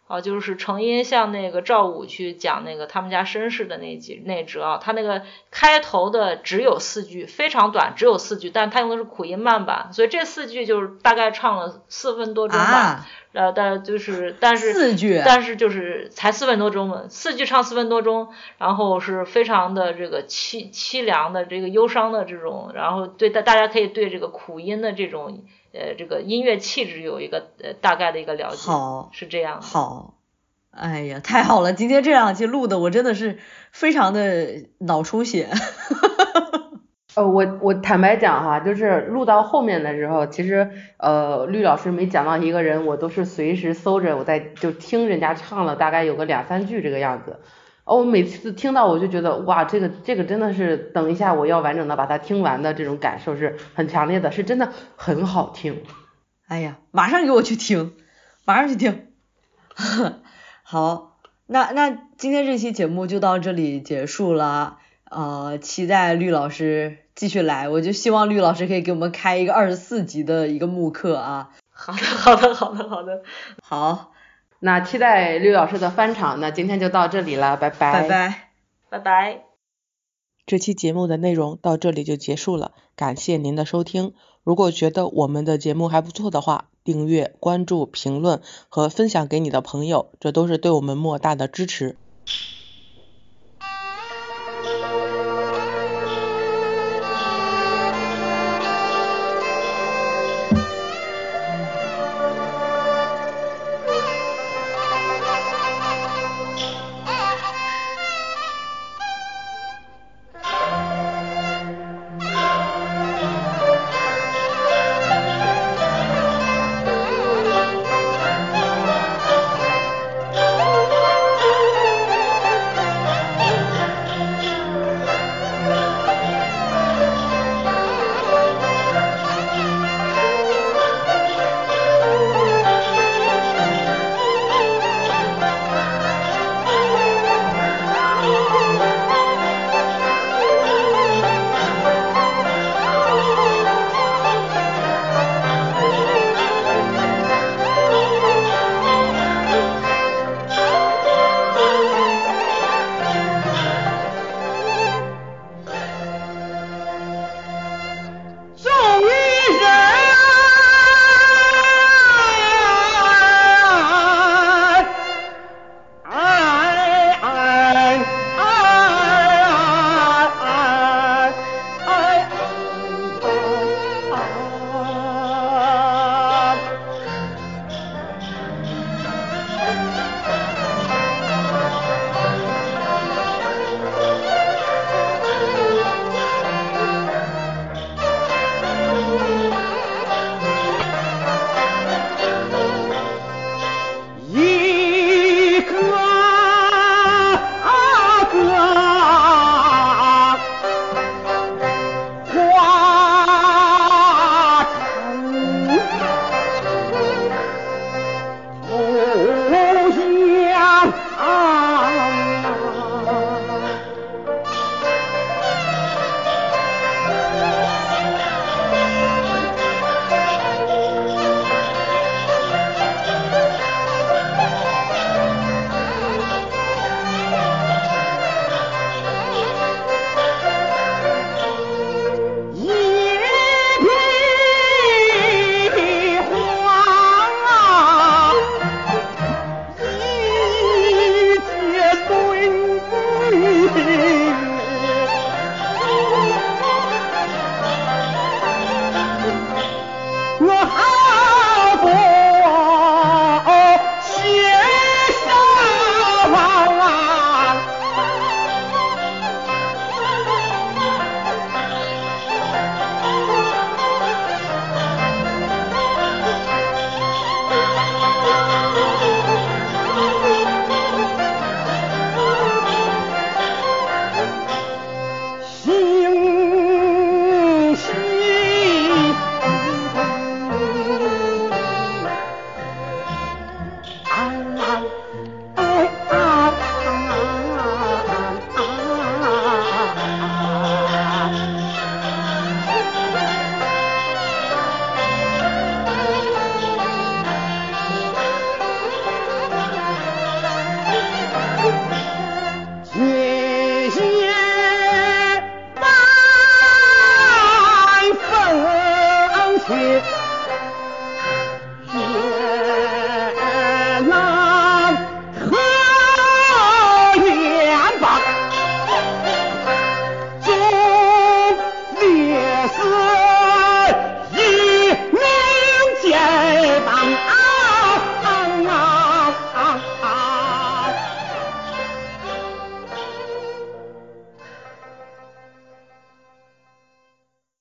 啊，就是程音向那个赵武去讲那个他们家身世的那几那折啊，他那个开头的只有四句，非常短，只有四句，但他用的是苦音慢版，所以这四句就是大概唱了四分多钟吧。呃，但就是，但是，四句，但是就是才四分多钟嘛，四句唱四分多钟，然后是非常的这个凄凄凉的这个忧伤的这种，然后对大大家可以对这个苦音的这种呃这个音乐气质有一个呃大概的一个了解，好，是这样，好，哎呀，太好了，今天这两期录的我真的是非常的脑充血。呃，我我坦白讲哈，就是录到后面的时候，其实呃，绿老师没讲到一个人，我都是随时搜着，我在就听人家唱了大概有个两三句这个样子。哦，我每次听到我就觉得哇，这个这个真的是等一下我要完整的把它听完的这种感受是很强烈的，是真的很好听。哎呀，马上给我去听，马上去听。好，那那今天这期节目就到这里结束了。呃，期待绿老师继续来，我就希望绿老师可以给我们开一个二十四集的一个慕课啊。好的，好的，好的，好的，好，那期待绿老师的翻场，那今天就到这里了，拜拜，拜拜，拜拜。这期节目的内容到这里就结束了，感谢您的收听。如果觉得我们的节目还不错的话，订阅、关注、评论和分享给你的朋友，这都是对我们莫大的支持。